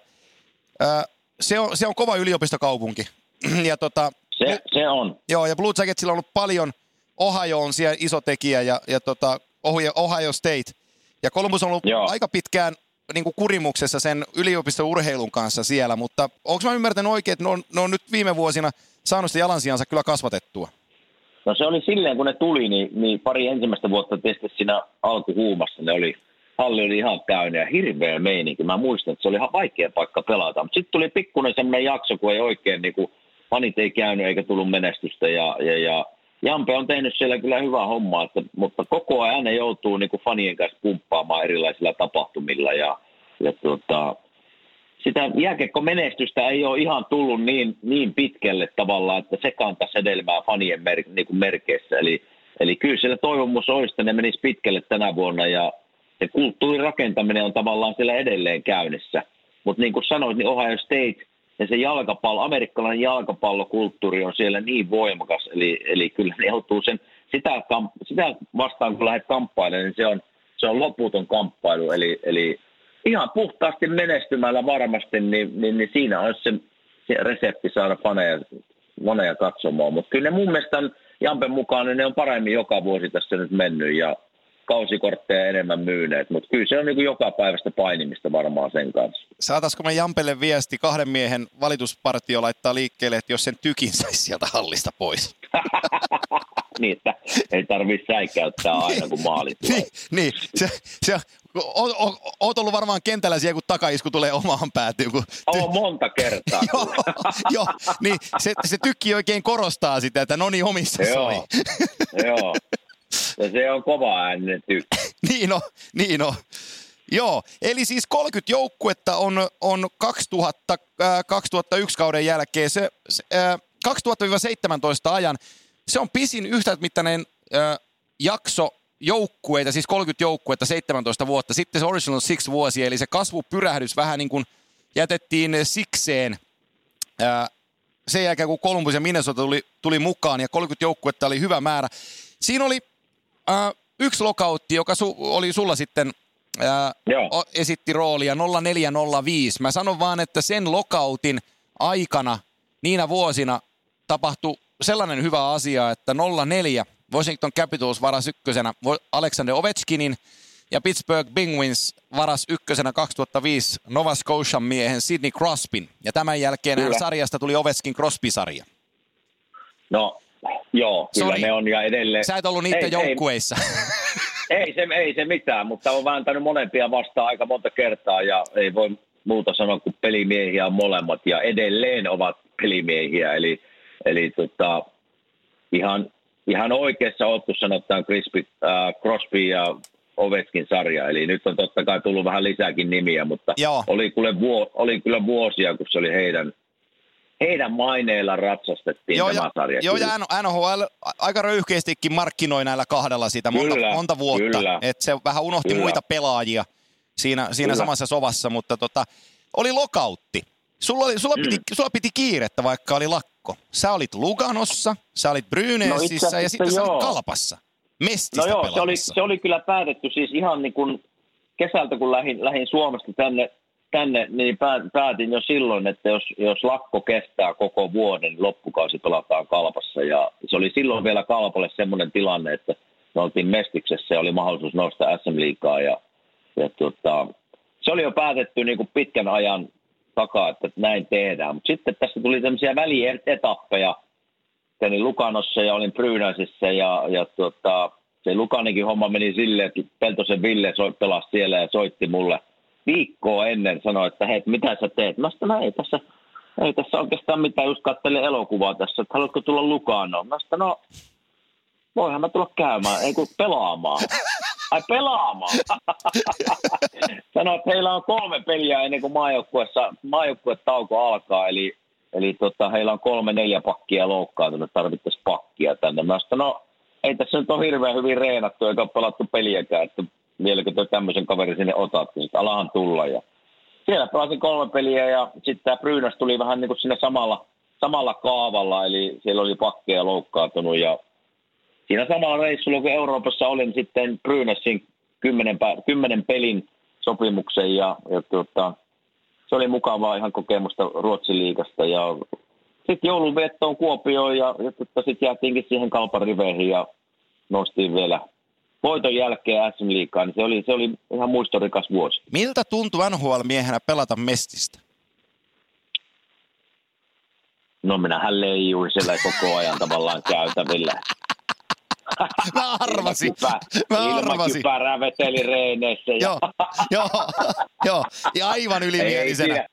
Ää, se, on, se on kova yliopistokaupunki. ja tota, Se, se on. joo, ja Blue Jacketsilla on ollut paljon, Ohio on siellä iso tekijä ja, ja tota, Ohio, Ohio State. Ja Columbus on ollut Joo. aika pitkään niin kuin kurimuksessa sen yliopistourheilun kanssa siellä, mutta onko mä ymmärtänyt oikein, että ne on, ne on nyt viime vuosina saanut sitä jalansijansa kyllä kasvatettua? No se oli silleen, kun ne tuli, niin, niin pari ensimmäistä vuotta tietysti siinä alkuhuumassa ne oli, halli oli ihan täynnä ja hirveä meininki. Mä muistan, että se oli ihan vaikea paikka pelata. Mutta sitten tuli pikkuinen semmoinen jakso, kun ei oikein niin kuin, fanit ei käynyt eikä tullut menestystä ja, ja, ja Jampe on tehnyt siellä kyllä hyvää hommaa, että, mutta koko ajan ne joutuu niin kuin fanien kanssa pumppaamaan erilaisilla tapahtumilla ja, ja tuota, sitä jääkiekko-menestystä ei ole ihan tullut niin, niin pitkälle tavallaan, että se kantaisi hedelmää fanien mer, niin kuin merkeissä. Eli, eli kyllä siellä toivomus olisi, että ne menisi pitkälle tänä vuonna ja se kulttuurin rakentaminen on tavallaan siellä edelleen käynnissä. Mutta niin kuin sanoit, niin Ohio State ja se jalkapallo, amerikkalainen jalkapallokulttuuri on siellä niin voimakas, eli, eli kyllä ne joutuu sen, sitä, sitä vastaan kun lähdet kamppailemaan, niin se on, se on loputon kamppailu, eli, eli ihan puhtaasti menestymällä varmasti, niin, niin, niin siinä olisi se, se resepti saada faneja, faneja katsomaan. Mutta kyllä ne mun mielestä on, Jampen mukaan niin ne on paremmin joka vuosi tässä nyt mennyt ja kausikortteja enemmän myyneet. Mutta kyllä se on niin kuin joka päivästä painimista varmaan sen kanssa. Saataisiko me Jampelle viesti kahden miehen valituspartio laittaa liikkeelle, että jos sen tykin saisi sieltä hallista pois? niin, että ei tarvitse säikäyttää aina, kun maali tulee. niin, niin, se, se, oot ollut varmaan kentällä siellä, kun takaisku tulee omaan päätyyn. Kun Oh, monta kertaa. joo, joo, niin se, se tykki oikein korostaa sitä, että no niin, omissa soi. Joo, joo. Ja se on kova ääninen tykki. niin on, niin on. Joo, eli siis 30 joukkuetta on, on 2000, äh, 2001 kauden jälkeen. Se, se, äh, 2000-17 ajan se on pisin yhtämittainen äh, jakso joukkueita, siis 30 joukkuetta 17 vuotta. Sitten se Original Six vuosi, eli se kasvupyrähdys vähän niin kuin jätettiin sikseen äh, sen jälkeen, kun Columbus ja Minnesota tuli, tuli mukaan ja 30 joukkuetta oli hyvä määrä. Siinä oli äh, yksi lokautti, joka su, oli sulla sitten ää, Joo. esitti roolia 0405. Mä sanon vaan, että sen lokautin aikana niinä vuosina tapahtui sellainen hyvä asia, että 04 Washington Capitals varas ykkösenä Alexander Ovechkinin ja Pittsburgh Penguins varas ykkösenä 2005 Nova Scotian miehen Sidney Crosbyn. Ja tämän jälkeen Kyllä. sarjasta tuli Ovechkin Crosby-sarja. No, joo, kyllä Sori. ne on ja edelleen. Sä et ollut niiden Ei- ei- joukkueissa. Ei se, ei se mitään, mutta on vääntänyt molempia vastaan aika monta kertaa ja ei voi muuta sanoa kuin pelimiehiä on molemmat ja edelleen ovat pelimiehiä. Eli, eli tota, ihan, ihan oikeassa oot, kun sanotaan Crispy, äh, Crosby ja Ovechkin sarja. Eli nyt on totta kai tullut vähän lisääkin nimiä, mutta Joo. oli kyllä, vuo, oli kyllä vuosia, kun se oli heidän, heidän maineilla ratsastettiin Joo, tämä ja, sarja. joo, kyllä. ja NHL aika röyhkeästikin markkinoi näillä kahdella sitä monta, Kyllä, monta vuotta. kyllä. Että se vähän unohti Kyllä. muita pelaajia siinä, siinä Kyllä. samassa sovassa, mutta tota, oli lokautti. Sulla, oli, sulla, Mm. piti, sulla piti kiirettä, vaikka oli lakko. Sä olit Luganossa, sä olit Brynäsissä No ja sitten sä olit joo. Kalpassa. Mestistä No joo, se oli, se oli kyllä päätetty siis ihan niin kuin kesältä, kun lähdin, lähdin Suomesta tänne, tänne niin pää- päätin jo silloin, että jos, jos lakko kestää koko vuoden, niin loppukausi pelataan Kalpassa. Ja se oli silloin vielä Kalpalle semmoinen tilanne, että me oltiin Mestiksessä ja oli mahdollisuus nousta SM Liigaa. Ja, ja tota, se oli jo päätetty niin kuin pitkän ajan takaa, että näin tehdään. Mutta sitten tässä tuli tämmöisiä välietappeja. Kävin Lukanossa ja olin Brynäsissä ja, ja tuota, se Lukanikin homma meni silleen, että Peltosen Ville soit, pelasi siellä ja soitti mulle viikkoa ennen, sanoi, että hei, mitä sä teet? Mä sanoin, no ei tässä, ei tässä oikeastaan mitään, just katselin elokuvaa tässä, että haluatko tulla Lukanoon? Mä sanoin, no voihan mä tulla käymään, ei kun pelaamaan. Ai pelaamaan. Sanoit, että heillä on kolme peliä ennen kuin maajoukkuessa, maajoukkuetauko alkaa, eli, eli tota, heillä on kolme neljä pakkia loukkaantunut, tarvittaisiin pakkia tänne. Mä sanoin, no ei tässä nyt ole hirveän hyvin reenattu eikä ole pelattu peliäkään, että vieläkö te tämmöisen kaverin sinne otatte, sitten alahan tulla. Ja siellä pelasin kolme peliä ja sitten tämä Brynäs tuli vähän niin kuin sinne samalla, samalla kaavalla, eli siellä oli pakkeja loukkaantunut ja siinä samalla reissulla, kun Euroopassa olin sitten Brynäsin kymmenen, kymmenen pelin sopimuksen ja, ja tuota, se oli mukavaa ihan kokemusta Ruotsin liigasta ja sitten joulun viettoon Kuopioon ja, ja tuota, sitten jäätiinkin siihen kalpariveihin ja nostin vielä voiton jälkeen SM Liikaa, niin se oli, se oli ihan muistorikas vuosi. Miltä tuntui NHL-miehenä pelata Mestistä? No minähän leijuin siellä koko ajan tavallaan käytävillä. Mä arvasin. Mä arvasin. Ilmakypärää veteli reeneissä. Ja... joo, joo, joo. Ja aivan ylimielisenä.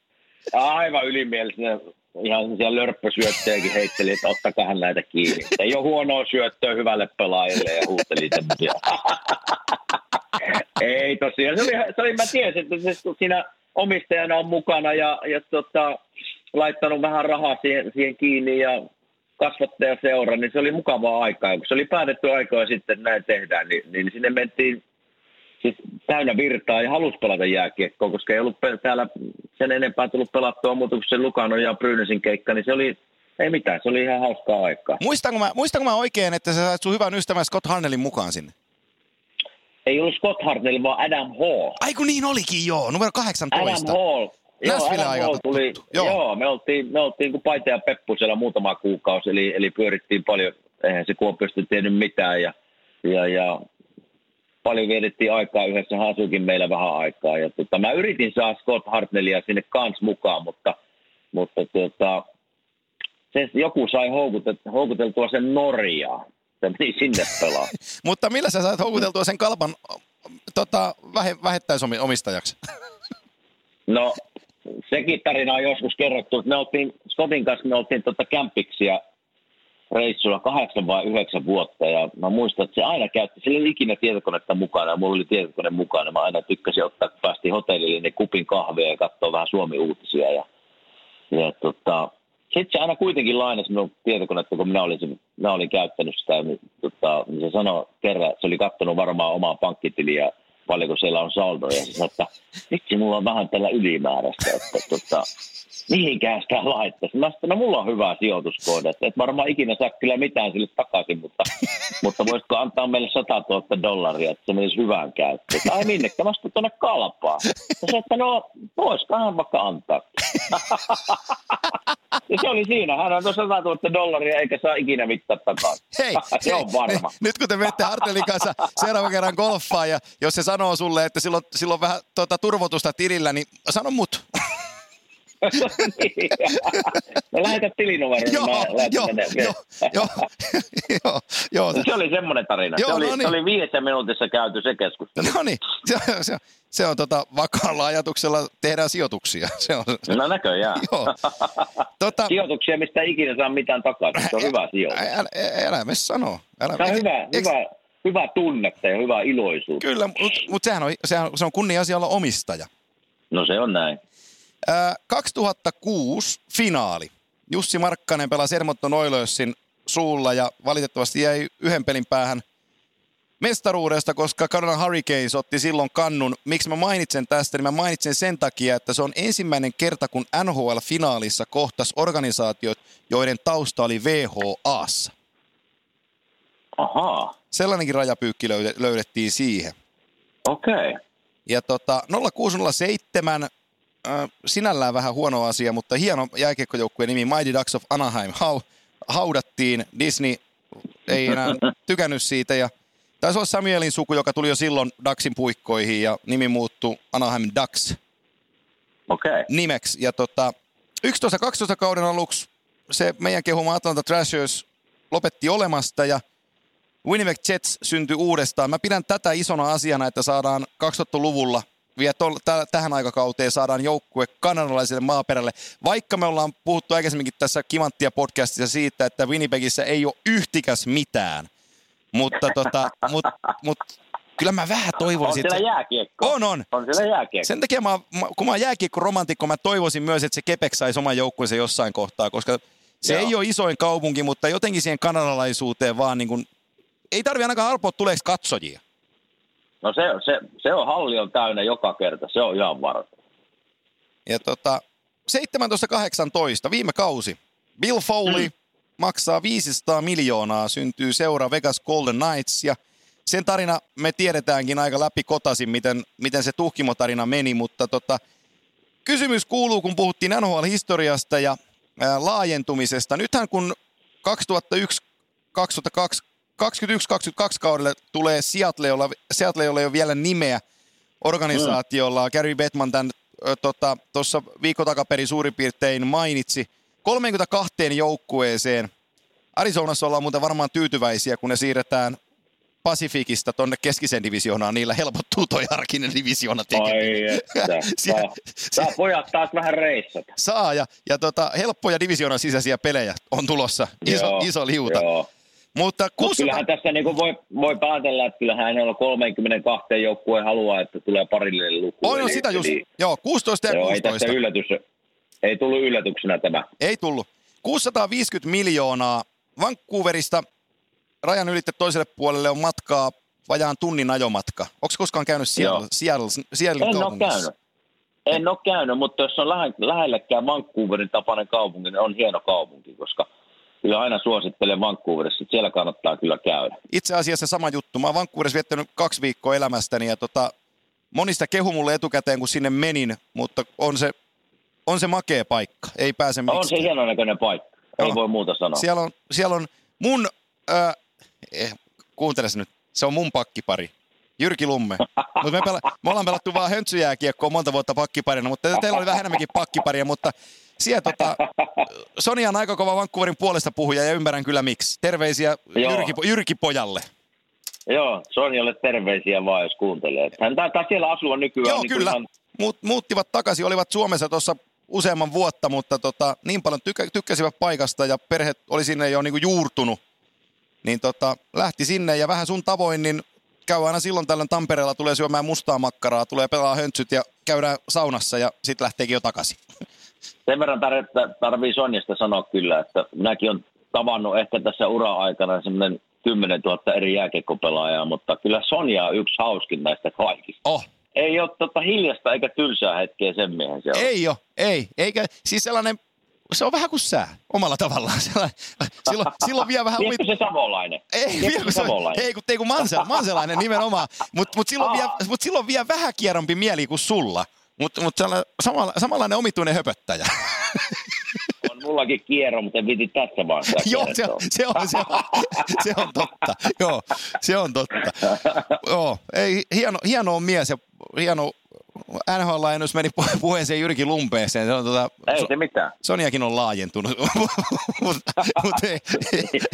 aivan ylimielisenä. Ihan sellaisia lörppösyöttejäkin heitteli, että ottakaa näitä kiinni. Ei ole huonoa syöttöä hyvälle pelaajalle ja huuteli semmoisia. Ei tosiaan. Se oli, se oli, mä tiesin, että se, siinä omistajana on mukana ja, ja tota, laittanut vähän rahaa siihen, siihen kiinni ja kasvattajaseura, niin se oli mukavaa aikaa. Kun se oli päätetty aikaa sitten, näin tehdään, niin, niin sinne mentiin siis täynnä virtaa ja halusi pelata jääkiekkoa, koska ei ollut täällä sen enempää tullut pelattua muuta kuin se Lukano ja Brynäsin keikka, niin se oli, ei mitään, se oli ihan hauskaa aikaa. Muistanko mä, muistanko mä oikein, että sä sait sun hyvän ystävän Scott Harnellin mukaan sinne? Ei ollut Scott Harnell, vaan Adam Hall. Ai kun niin olikin, joo, numero 18. Adam Hall, Nashville aika. Tuli, joo. joo. me oltiin, me oltiin kuin paita ja peppu siellä muutama kuukausi, eli, eli pyörittiin paljon, eihän se Kuopiosta tiennyt mitään, ja, ja, ja paljon vietettiin aikaa yhdessä, hän asuikin meillä vähän aikaa, ja tota, mä yritin saada Scott Hartnellia sinne kans mukaan, mutta, mutta tota, se, joku sai houkuteltua sen Norjaan, se meni sinne pelaa. mutta millä sä sait houkuteltua sen kalpan tota, vähettäisomistajaksi? no sekin tarina on joskus kerrottu, että me oltiin, Scottin kanssa me oltiin tota kämpiksiä reissulla kahdeksan vai yhdeksän vuotta. Ja mä muistan, että se aina käytti, sillä oli ikinä tietokonetta mukana. Ja mulla oli tietokone mukana. Mä aina tykkäsin ottaa, kun päästiin hotellille, niin kupin kahvia ja katsoa vähän Suomi-uutisia. Ja, ja tota, sitten se aina kuitenkin lainasi minun tietokonetta, kun minä olin, minä olin käyttänyt sitä, niin, tota, niin se sanoi kerran, se oli katsonut varmaan omaa pankkitiliä paljonko siellä on saldoja. Ja sanoi, että vitsi, mulla on vähän tällä ylimääräistä, että tota, mihinkään sitä laittaisi. Mä sanoin, no mulla on hyvä sijoituskohde, että et varmaan ikinä saa kyllä mitään sille takaisin, mutta, mutta voisitko antaa meille 100 000 dollaria, että se menisi hyvään käyttöön. Ai minne, mä sitten tuonne kalpaan. Ja se, että no, voisikohan vaikka antaa. Ja se oli siinä, hän on 100 000 dollaria eikä saa ikinä mittaa takaisin. Hei, se on varma. Hei, nyt kun te menette Artelin kanssa seuraavan kerran golfaan ja jos se sanoo sulle, että silloin, silloin vähän tuota, turvotusta tilillä, niin sano mut. niin. No lähetä tilinumeron, joo, niin joo, joo, joo, joo, joo. Se oli semmoinen tarina. Joo, se, oli, no niin. se oli viidessä minuutissa käyty se keskustelu. No niin, se, se, se on tota, vakaalla ajatuksella tehdään sijoituksia. Se on, se. No näköjään. Joo. Tota, Sijoituksia, mistä ikinä saa mitään takaisin. Se on hyvä sijoitus. Älä, älä me sano. Älä, se on hyvä, hyvä, hyvä tunnetta ja hyvä iloisuus. Kyllä, mutta mut sehän on, sehän, se on kunnia asia olla omistaja. No se on näin. 2006 finaali. Jussi Markkanen pelasi Edmonton Oilersin suulla ja valitettavasti jäi yhden pelin päähän mestaruudesta, koska Carolina Hurricanes otti silloin kannun. Miksi mä mainitsen tästä? Niin mä mainitsen sen takia, että se on ensimmäinen kerta, kun NHL-finaalissa kohtas organisaatiot, joiden tausta oli WHAssa. Ahaa. Sellainenkin rajapyykki löydettiin siihen. Okei. Okay. Ja tota, 0607 äh, sinällään vähän huono asia, mutta hieno jääkiekkojoukkueen nimi Mighty Ducks of Anaheim Hau, haudattiin. Disney ei enää tykännyt siitä ja taisi olla Samuelin suku, joka tuli jo silloin Ducksin puikkoihin ja nimi muuttui Anaheim Ducks. Okay. nimeksi. Ja tota, 11-12 kauden aluksi se meidän kehuma Atlanta Thrashers lopetti olemasta ja Winnipeg Jets syntyi uudestaan. Mä pidän tätä isona asiana, että saadaan 2000-luvulla vielä tol, täh, tähän aikakauteen saadaan joukkue kanadalaiselle maaperälle. Vaikka me ollaan puhuttu aikaisemminkin tässä Kimanttia podcastissa siitä, että Winnipegissä ei ole yhtikäs mitään. Mutta tota, mut, mut, kyllä mä vähän On toivoisin, siellä että... jääkiekko. On, on. On siellä jääkiekko. Sen takia mä- kun mä oon jääkiekko-romantikko, mä toivoisin myös, että se Kepek saisi oman joukkueensa jossain kohtaa, koska se Joo. ei ole isoin kaupunki, mutta jotenkin siihen kanadalaisuuteen vaan niin kuin, ei tarvi ainakaan arpoa tuleeksi katsojia. No se, se, se on halli on täynnä joka kerta, se on ihan varma. Ja tota, 17-18, viime kausi. Bill Foley mm. maksaa 500 miljoonaa, syntyy seura Vegas Golden Knights ja sen tarina me tiedetäänkin aika läpi kotasin, miten, miten se tuhkimotarina meni, mutta tota, kysymys kuuluu, kun puhuttiin NHL-historiasta ja ää, laajentumisesta. Nythän kun 2001 2002 21-22 kaudelle tulee Seattle, jolla, Seattle, jolla ei ole vielä nimeä organisaatiolla. Mm. Gary Bettman tämän tuossa tota, viikko takaperin suurin piirtein mainitsi. 32 joukkueeseen. Arizonassa ollaan muuten varmaan tyytyväisiä, kun ne siirretään Pasifikista tonne keskiseen divisioonaan. Niillä helpottuu toi arkinen divisioona tekeminen. Saa, saa pojat taas vähän reissata. Saa ja, ja tota, helppoja divisioonan sisäisiä pelejä on tulossa. Iso, Joo, iso liuta. Joo. Mutta Mut 600... kyllähän tässä niin voi, voi päätellä, että kyllähän hänellä 32 joukkueen haluaa, että tulee parille luku. On, on sitä just. Joo, 16 ja Joo, ei 16. tässä yllätys, ei tullut yllätyksenä tämä. Ei tullut. 650 miljoonaa Vancouverista rajan ylitte toiselle puolelle on matkaa vajaan tunnin ajomatka. Onko koskaan käynyt Seattle, Joo. Seattle, Seattle En ole käynyt. En ole käynyt, mutta jos on lähe, lähellekään Vancouverin tapainen kaupunki, niin on hieno kaupunki, koska kyllä aina suosittelen Vancouverissa, että siellä kannattaa kyllä käydä. Itse asiassa sama juttu. Mä oon Vancouverissa viettänyt kaksi viikkoa elämästäni ja tota, monista kehu mulle etukäteen, kun sinne menin, mutta on se, on se makea paikka. Ei pääse On se hienon näköinen paikka, ei Joo. voi muuta sanoa. Siellä on, siellä on mun, äh, eh, kuunteles nyt, se on mun pakkipari. Jyrki Lumme. Mut me, pela- me ollaan pelattu vaan höntsyjääkiekkoa monta vuotta pakkiparina, mutta te- teillä oli vähän enemmänkin pakkiparia, mutta siellä tota, Sonia on aika kova Vancouverin puolesta puhuja ja ymmärrän kyllä miksi. Terveisiä Joo. Jyrki, Jyrki Pojalle. Joo, Sonjalle terveisiä vaan, jos kuuntelee. Hän taitaa siellä asua nykyään. Joo, niin kyllä. ihan- Muut, muuttivat takaisin, olivat Suomessa tuossa useamman vuotta, mutta tota, niin paljon tykkä, tykkäsivät paikasta ja perhe oli sinne jo niinku juurtunut. Niin tota, lähti sinne ja vähän sun tavoin, niin käy aina silloin tällöin Tampereella, tulee syömään mustaa makkaraa, tulee pelaa höntsyt ja käydään saunassa ja sitten lähteekin jo takaisin. Sen verran tar- tarvii Sonjasta sanoa kyllä, että minäkin olen tavannut ehkä tässä ura-aikana semmoinen 10 000 eri jääkiekkopelaajaa, mutta kyllä Sonja on yksi hauskin näistä kaikista. Oh, Ei ole tota hiljasta eikä tylsää hetkeä sen miehen se on. ei jo, ei. Eikä, siis sellainen, se on vähän kuin sää, omalla tavallaan. Silloin, silloin vielä vähän Tiedätkö se savolainen? Ei, kun se, savolainen? ei kun, ei kun Mansel, Manselainen nimenomaan, mutta mut silloin, vielä, mut silloin vielä vähän kierrompi mieli kuin sulla. Mutta mut samalla, samanlainen omituinen höpöttäjä. On mullakin kierro, mutta en viti tässä vaan Joo, se se, on, se, on, se on totta. Joo, se on totta. Joo, ei, hieno, hieno on mies ja hieno nhl ennus meni pu- puheeseen Jyrki Lumpeeseen. Se on, tota, Ei se mitään. Soniakin on laajentunut, mutta mut ei,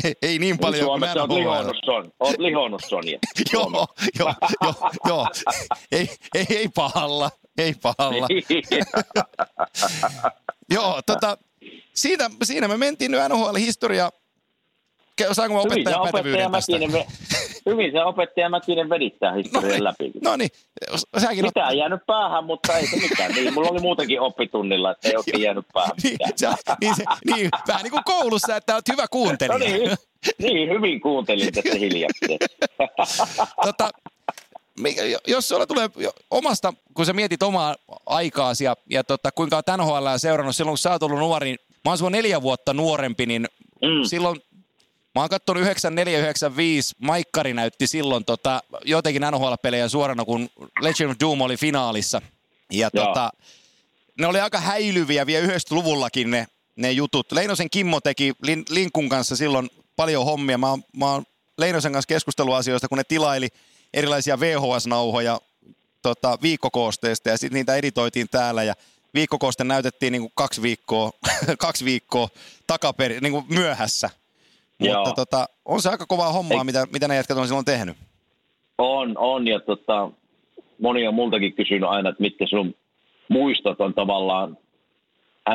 ei, ei, niin paljon kuin Suomessa olet lihonnut, son, oot lihonnut Sonja. Joo, joo, joo, joo. Ei, ei, ei pahalla, ei pahalla. Joo, tota, siitä, siinä me mentiin nyt NHL-historia. Saanko mä Hyvin opettajan opettaja pätevyyden tästä? Mäkinen, hyvin se opettaja Mäkinen vedittää historian läpi. no niin, säkin Mitään ei jäänyt päähän, mutta ei se mitään. Niin, mulla oli muutenkin oppitunnilla, että ei oikein jäänyt päähän niin, sä, niin, se, niin, vähän niin kuin koulussa, että oot hyvä No kuuntelija. niin, niin, hyvin kuuntelin tässä hiljaksi. tota, jos sulla tulee omasta, kun sä mietit omaa aikaasi ja, ja tota, kuinka oot NHL seurannut silloin, kun sä oot ollut nuori, mä oon sua neljä vuotta nuorempi, niin Mm. silloin Mä oon katsonut 94-95, Maikkari näytti silloin tota, jotenkin NHL-pelejä suorana, kun Legend of Doom oli finaalissa. Ja Joo. tota, ne oli aika häilyviä vielä 90-luvullakin ne, ne jutut. Leinosen Kimmo teki Lin, Linkun kanssa silloin paljon hommia. Mä oon, mä oon Leinosen kanssa keskusteluasioista, kun ne tilaili erilaisia VHS-nauhoja tota, viikkokoosteesta ja sitten niitä editoitiin täällä. Ja viikko sitten näytettiin niin kuin kaksi viikkoa, kaksi viikkoa takaperi, niin kuin myöhässä. Mutta tota, on se aika kovaa hommaa, Ei- mitä, mitä ne jätkät on silloin tehnyt. On, on ja tota, moni on multakin kysynyt aina, että mitkä sun muistot on tavallaan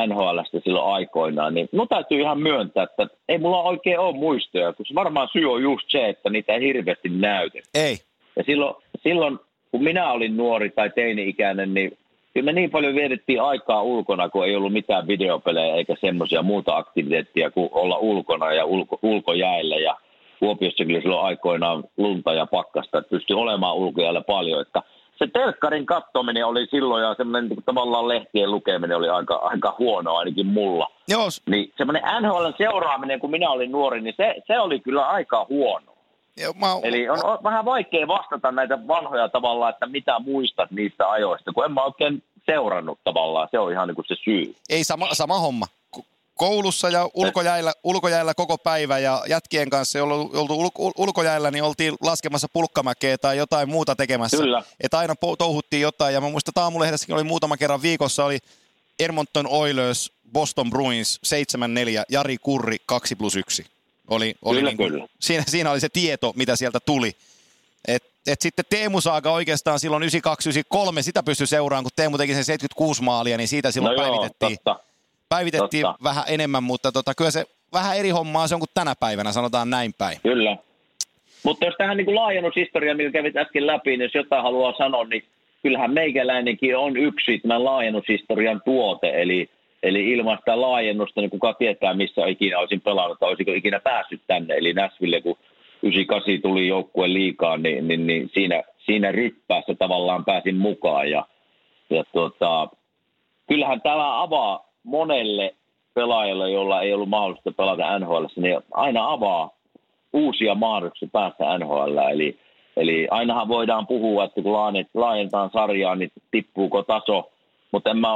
NHLstä silloin aikoinaan, niin no täytyy ihan myöntää, että ei mulla oikein ole muistoja, koska varmaan syy on just se, että niitä ei hirveästi näytetä. Ei. Ja silloin, silloin, kun minä olin nuori tai teini-ikäinen, niin kyllä me niin paljon vietettiin aikaa ulkona, kun ei ollut mitään videopelejä eikä semmoisia muuta aktiviteettia kuin olla ulkona ja ulko, ulkojäillä. Ja Kuopiossa kyllä silloin aikoinaan lunta ja pakkasta, että pystyi olemaan ulkojäällä paljon. Että se telkkarin kattominen oli silloin ja semmoinen niin tavallaan lehtien lukeminen oli aika, aika huono ainakin mulla. Joo, s- Niin semmoinen NHL seuraaminen, kun minä olin nuori, niin se, se oli kyllä aika huono. Joo, mä, Eli on, on vähän vaikea vastata näitä vanhoja tavallaan, että mitä muistat niistä ajoista, kun en mä oikein seurannut tavallaan. Se on ihan niin kuin se syy. ei sama, sama homma. Ko- Koulussa ja ulkojäillä, ulkojäillä koko päivä ja jätkien kanssa, jolla on oltu ulko, ulkojäillä, niin oltiin laskemassa pulkkamäkeä tai jotain muuta tekemässä. Kyllä. Että aina touhuttiin jotain. Ja mä muistan, että aamulehdessäkin oli muutama kerran viikossa, oli Edmonton Oilers, Boston Bruins 7-4, Jari Kurri 2 plus 1. Oli, oli Kyllä, niin kuin, kyllä. Siinä, siinä oli se tieto, mitä sieltä tuli. Et, et sitten Teemu Saaga oikeastaan silloin 92-93, sitä pystyi seuraamaan, kun Teemu teki sen 76 maalia, niin siitä silloin no joo, päivitettiin, totta. päivitettiin totta. vähän enemmän, mutta tota, kyllä se vähän eri hommaa se on kuin tänä päivänä, sanotaan näin päin. Kyllä. Mutta jos tähän niin kuin laajennushistoria, mikä kävit äsken läpi, niin jos jotain haluaa sanoa, niin kyllähän meikäläinenkin on yksi tämän laajennushistorian tuote, eli, eli ilman sitä laajennusta, niin kuka tietää, missä ikinä olisin pelannut, tai olisiko ikinä päässyt tänne, eli Näsville, kun 98 tuli joukkue liikaan, niin, niin, niin siinä, siinä ryppäässä tavallaan pääsin mukaan, ja, ja tuota, kyllähän tämä avaa monelle pelaajalle, jolla ei ollut mahdollista pelata NHL, niin aina avaa uusia mahdollisuuksia päästä NHL. Eli, eli ainahan voidaan puhua, että kun laajen- laajentaan sarjaa, niin tippuuko taso, mutta en mä,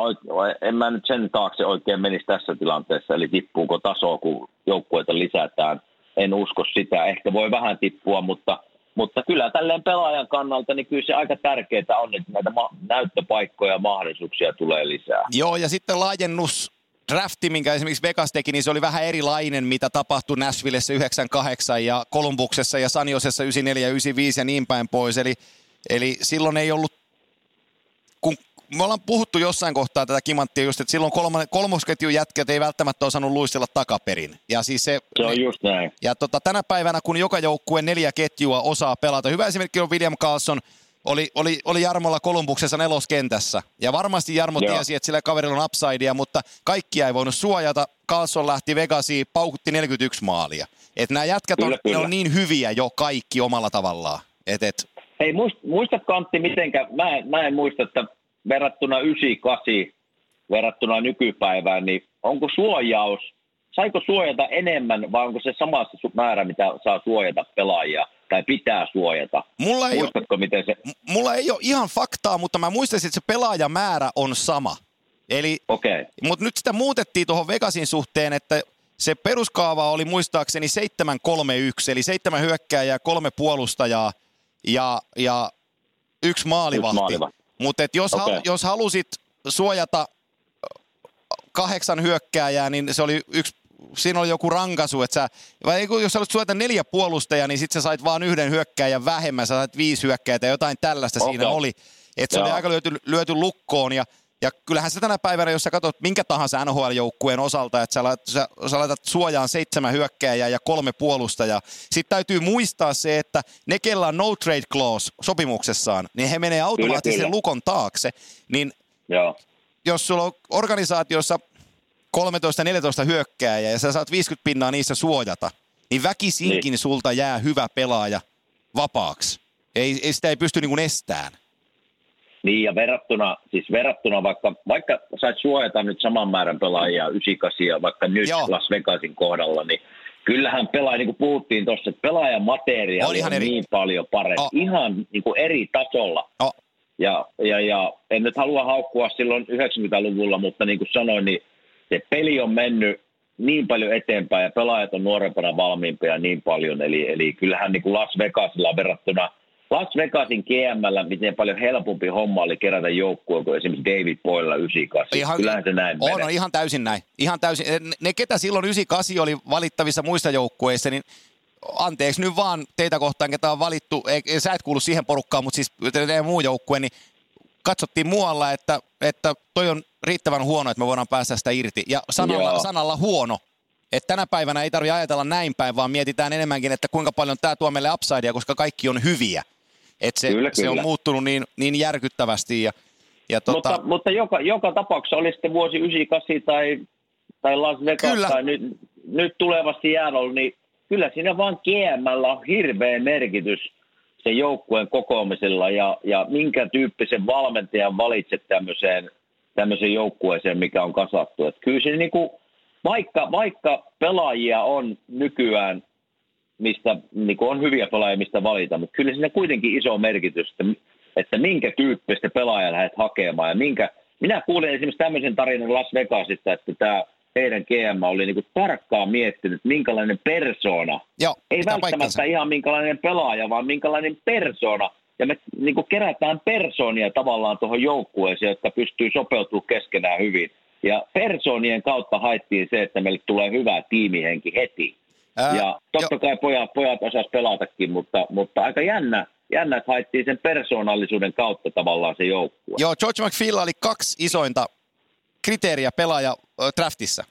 en mä nyt sen taakse oikein menisi tässä tilanteessa, eli tippuuko taso, kun joukkueita lisätään. En usko sitä, ehkä voi vähän tippua, mutta, mutta kyllä tälleen pelaajan kannalta, niin kyllä se aika tärkeää on, että näitä ma- näyttöpaikkoja ja mahdollisuuksia tulee lisää. Joo, ja sitten laajennus drafti, minkä esimerkiksi Vegas teki, niin se oli vähän erilainen, mitä tapahtui Nashvillessä 98 ja Kolumbuksessa ja Saniosessa 94 ja 95 ja niin päin pois. Eli, eli silloin ei ollut, kun me ollaan puhuttu jossain kohtaa tätä kimanttia just, että silloin kolma, kolmosketjun jätkät ei välttämättä osannut luistella takaperin. Ja siis se, Se on just näin. ja tota, tänä päivänä, kun joka joukkue neljä ketjua osaa pelata, hyvä esimerkki on William Carlson, oli, oli, oli Jarmolla Kolumbuksessa neloskentässä. Ja varmasti Jarmo Joo. tiesi, että sillä kaverilla on upsidea, mutta kaikkia ei voinut suojata. Carlson lähti Vegasiin, paukutti 41 maalia. Et nämä jätkät on, Kyllä, ne kyllä. on niin hyviä jo kaikki omalla tavallaan. Et, et, Hei, muist, muistatko Antti, mitenkä, mä, en- mä en muista, että verrattuna 98, verrattuna nykypäivään, niin onko suojaus, saiko suojata enemmän vai onko se sama määrä, mitä saa suojata pelaajia tai pitää suojata? mulla, ei ole, Muistatko, miten se, m- mulla ei ole ihan faktaa, mutta mä muistaisin, että se pelaajamäärä on sama. Eli okay. Mutta nyt sitä muutettiin tuohon Vegasin suhteen, että se peruskaava oli muistaakseni 7-3-1, eli seitsemän hyökkääjää, kolme puolustajaa ja, ja yksi maalivahti. Yksi maalivahti. Mutta jos, Okei. hal, jos halusit suojata kahdeksan hyökkääjää, niin se oli yksi siinä oli joku rankaisu, että sä, vai jos sä suojata neljä puolustajaa, niin sit sä sait vaan yhden hyökkääjän vähemmän, sä sait viisi hyökkääjää tai jotain tällaista Okei. siinä oli. Että se oli Joo. aika lyöty, lyöty lukkoon ja ja kyllähän se tänä päivänä, jos sä katsot minkä tahansa NHL-joukkueen osalta, että sä, laitat, sä, sä laitat suojaan seitsemän hyökkääjää ja kolme puolustajaa. Sitten täytyy muistaa se, että ne, kellä on no trade clause sopimuksessaan, niin he menee automaattisesti kyllä. lukon taakse. Niin joo, jos sulla on organisaatiossa 13-14 hyökkääjää ja sä saat 50 pinnaa niissä suojata, niin väkisinkin Niin. sulta jää hyvä pelaaja vapaaksi. Ei, ei sitä ei pysty niin kuin estään. Niin ja verrattuna, siis verrattuna vaikka, vaikka sait suojata nyt saman määrän pelaajia 98 ja vaikka nyt Joo. Las Vegasin kohdalla, niin kyllähän pelaaja, niin kuin puhuttiin tuossa, että pelaajan materiaali On eri. niin paljon parempi, Oh. ihan niin kuin eri tasolla. Oh. Ja, ja, ja en nyt halua haukkua silloin 90-luvulla, mutta niin kuin sanoin, niin se peli on mennyt niin paljon eteenpäin ja pelaajat on nuorempana valmiimpia niin paljon. Eli, eli kyllähän niin kuin Las Vegasilla verrattuna, Las Vegasin GMllä, miten paljon helpompi homma oli kerätä joukkueen kuin esimerkiksi David Boylella 98. Ihan, Kyllähän se näin on, on, ihan täysin näin. Ihan täysin. Ne- Ne, ketä silloin 98 oli valittavissa muista joukkueissa, niin anteeksi nyt vaan teitä kohtaan, ketä on valittu, ei, sä et kuulu siihen porukkaan, mutta siis teidän muu joukkue, niin katsottiin muualla, että, että toi on riittävän huono, että me voidaan päästä sitä irti. Ja sanalla, Joo. sanalla huono. Että tänä päivänä ei tarvitse ajatella näin päin, vaan mietitään enemmänkin, että kuinka paljon tämä tuo meille upsidea, koska kaikki on hyviä. Että se, Kyllä, se on muuttunut niin, niin järkyttävästi. Ja, ja tota, Mutta, mutta joka, joka tapauksessa oli sitten vuosi 98 tai, tai Las Vegas Kyllä. tai nyt, nyt tulevasti Seattle, niin kyllä siinä vaan GMllä on hirveä merkitys sen joukkueen kokoamisella ja, ja minkä tyyppisen valmentajan valitset tämmöiseen, tämmöiseen joukkueeseen, mikä on kasattu. Et kyllä se niin kuin, vaikka, vaikka pelaajia on nykyään, mistä niin kuin on hyviä pelaajia, mistä valita, mutta kyllä siinä kuitenkin iso merkitys, että, että minkä tyyppistä pelaajaa lähdet hakemaan ja minkä, minä kuulin esimerkiksi tämmöisen tarinan Las Vegasista, että tämä heidän GM oli niin kuin tarkkaan miettinyt, minkälainen persona, joo, ei välttämättä paikkansa. ihan minkälainen pelaaja, vaan minkälainen persona. Ja me niin kuin kerätään persoonia tavallaan tuohon joukkueeseen, jotka pystyy sopeutumaan keskenään hyvin. Ja persoonien kautta haettiin se, että meille tulee hyvä tiimihenki heti. Ää, ja totta kai pojat, pojat osas pelatakin, mutta, mutta aika jännä, jännä, että haettiin sen persoonallisuuden kautta tavallaan se joukkue. Joo, George McPhil oli kaksi isointa kriteeriä pelaaja ö, draftissa.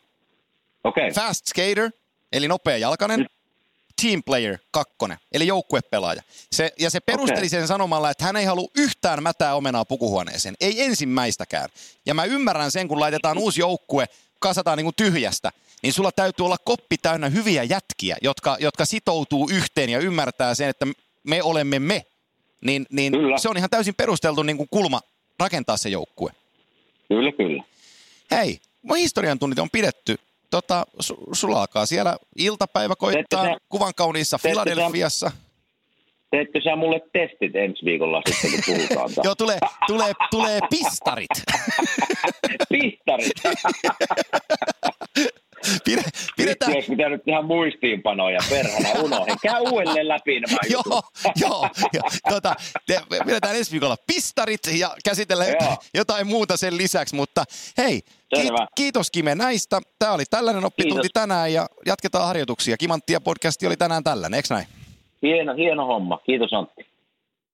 Okay. Fast skater, eli nopea jalkainen. Team player, kakkonen, eli joukkuepelaaja. Se, ja se perusteli Okei. sen sanomalla, että hän ei halua yhtään mätää omenaa pukuhuoneeseen. Ei ensimmäistäkään. Ja mä ymmärrän sen, kun laitetaan uusi joukkue, kasataan niin kuin tyhjästä, niin sulla täytyy olla koppi täynnä hyviä jätkiä, jotka, jotka sitoutuu yhteen ja ymmärtää sen, että me olemme me. Niin, niin Kyllä. se on ihan täysin perusteltu niin kuin kulma rakentaa se joukkue. kyllä, kyllä. Hei, mun historian tunnit on pidetty. Tota, su, sulla alkaa siellä iltapäivä koittaa Teette sä- kuvan kauniissa Filadelfiassa. Teetkö sä mulle testit ensi viikolla sitten, kun puhutaan? Joo, tulee, tulee, tulee pistarit. Pistarit. Pide, Nyt pidetään, olisi pitänyt tehdä muistiinpanoja, perhana unohdin. Käy uudelleen läpi nämä joo, joo. Ja, tota, te, pidetään ensi viikolla pistarit ja käsitellään jotain, jotain muuta sen lisäksi. Mutta hei, Selvä. kiitos Kime näistä. Tämä oli tällainen oppitunti Kiitos. tänään ja jatketaan harjoituksia. Kimanttia podcasti oli tänään tällainen, eikö näin? Hieno, hieno homma. Kiitos Antti.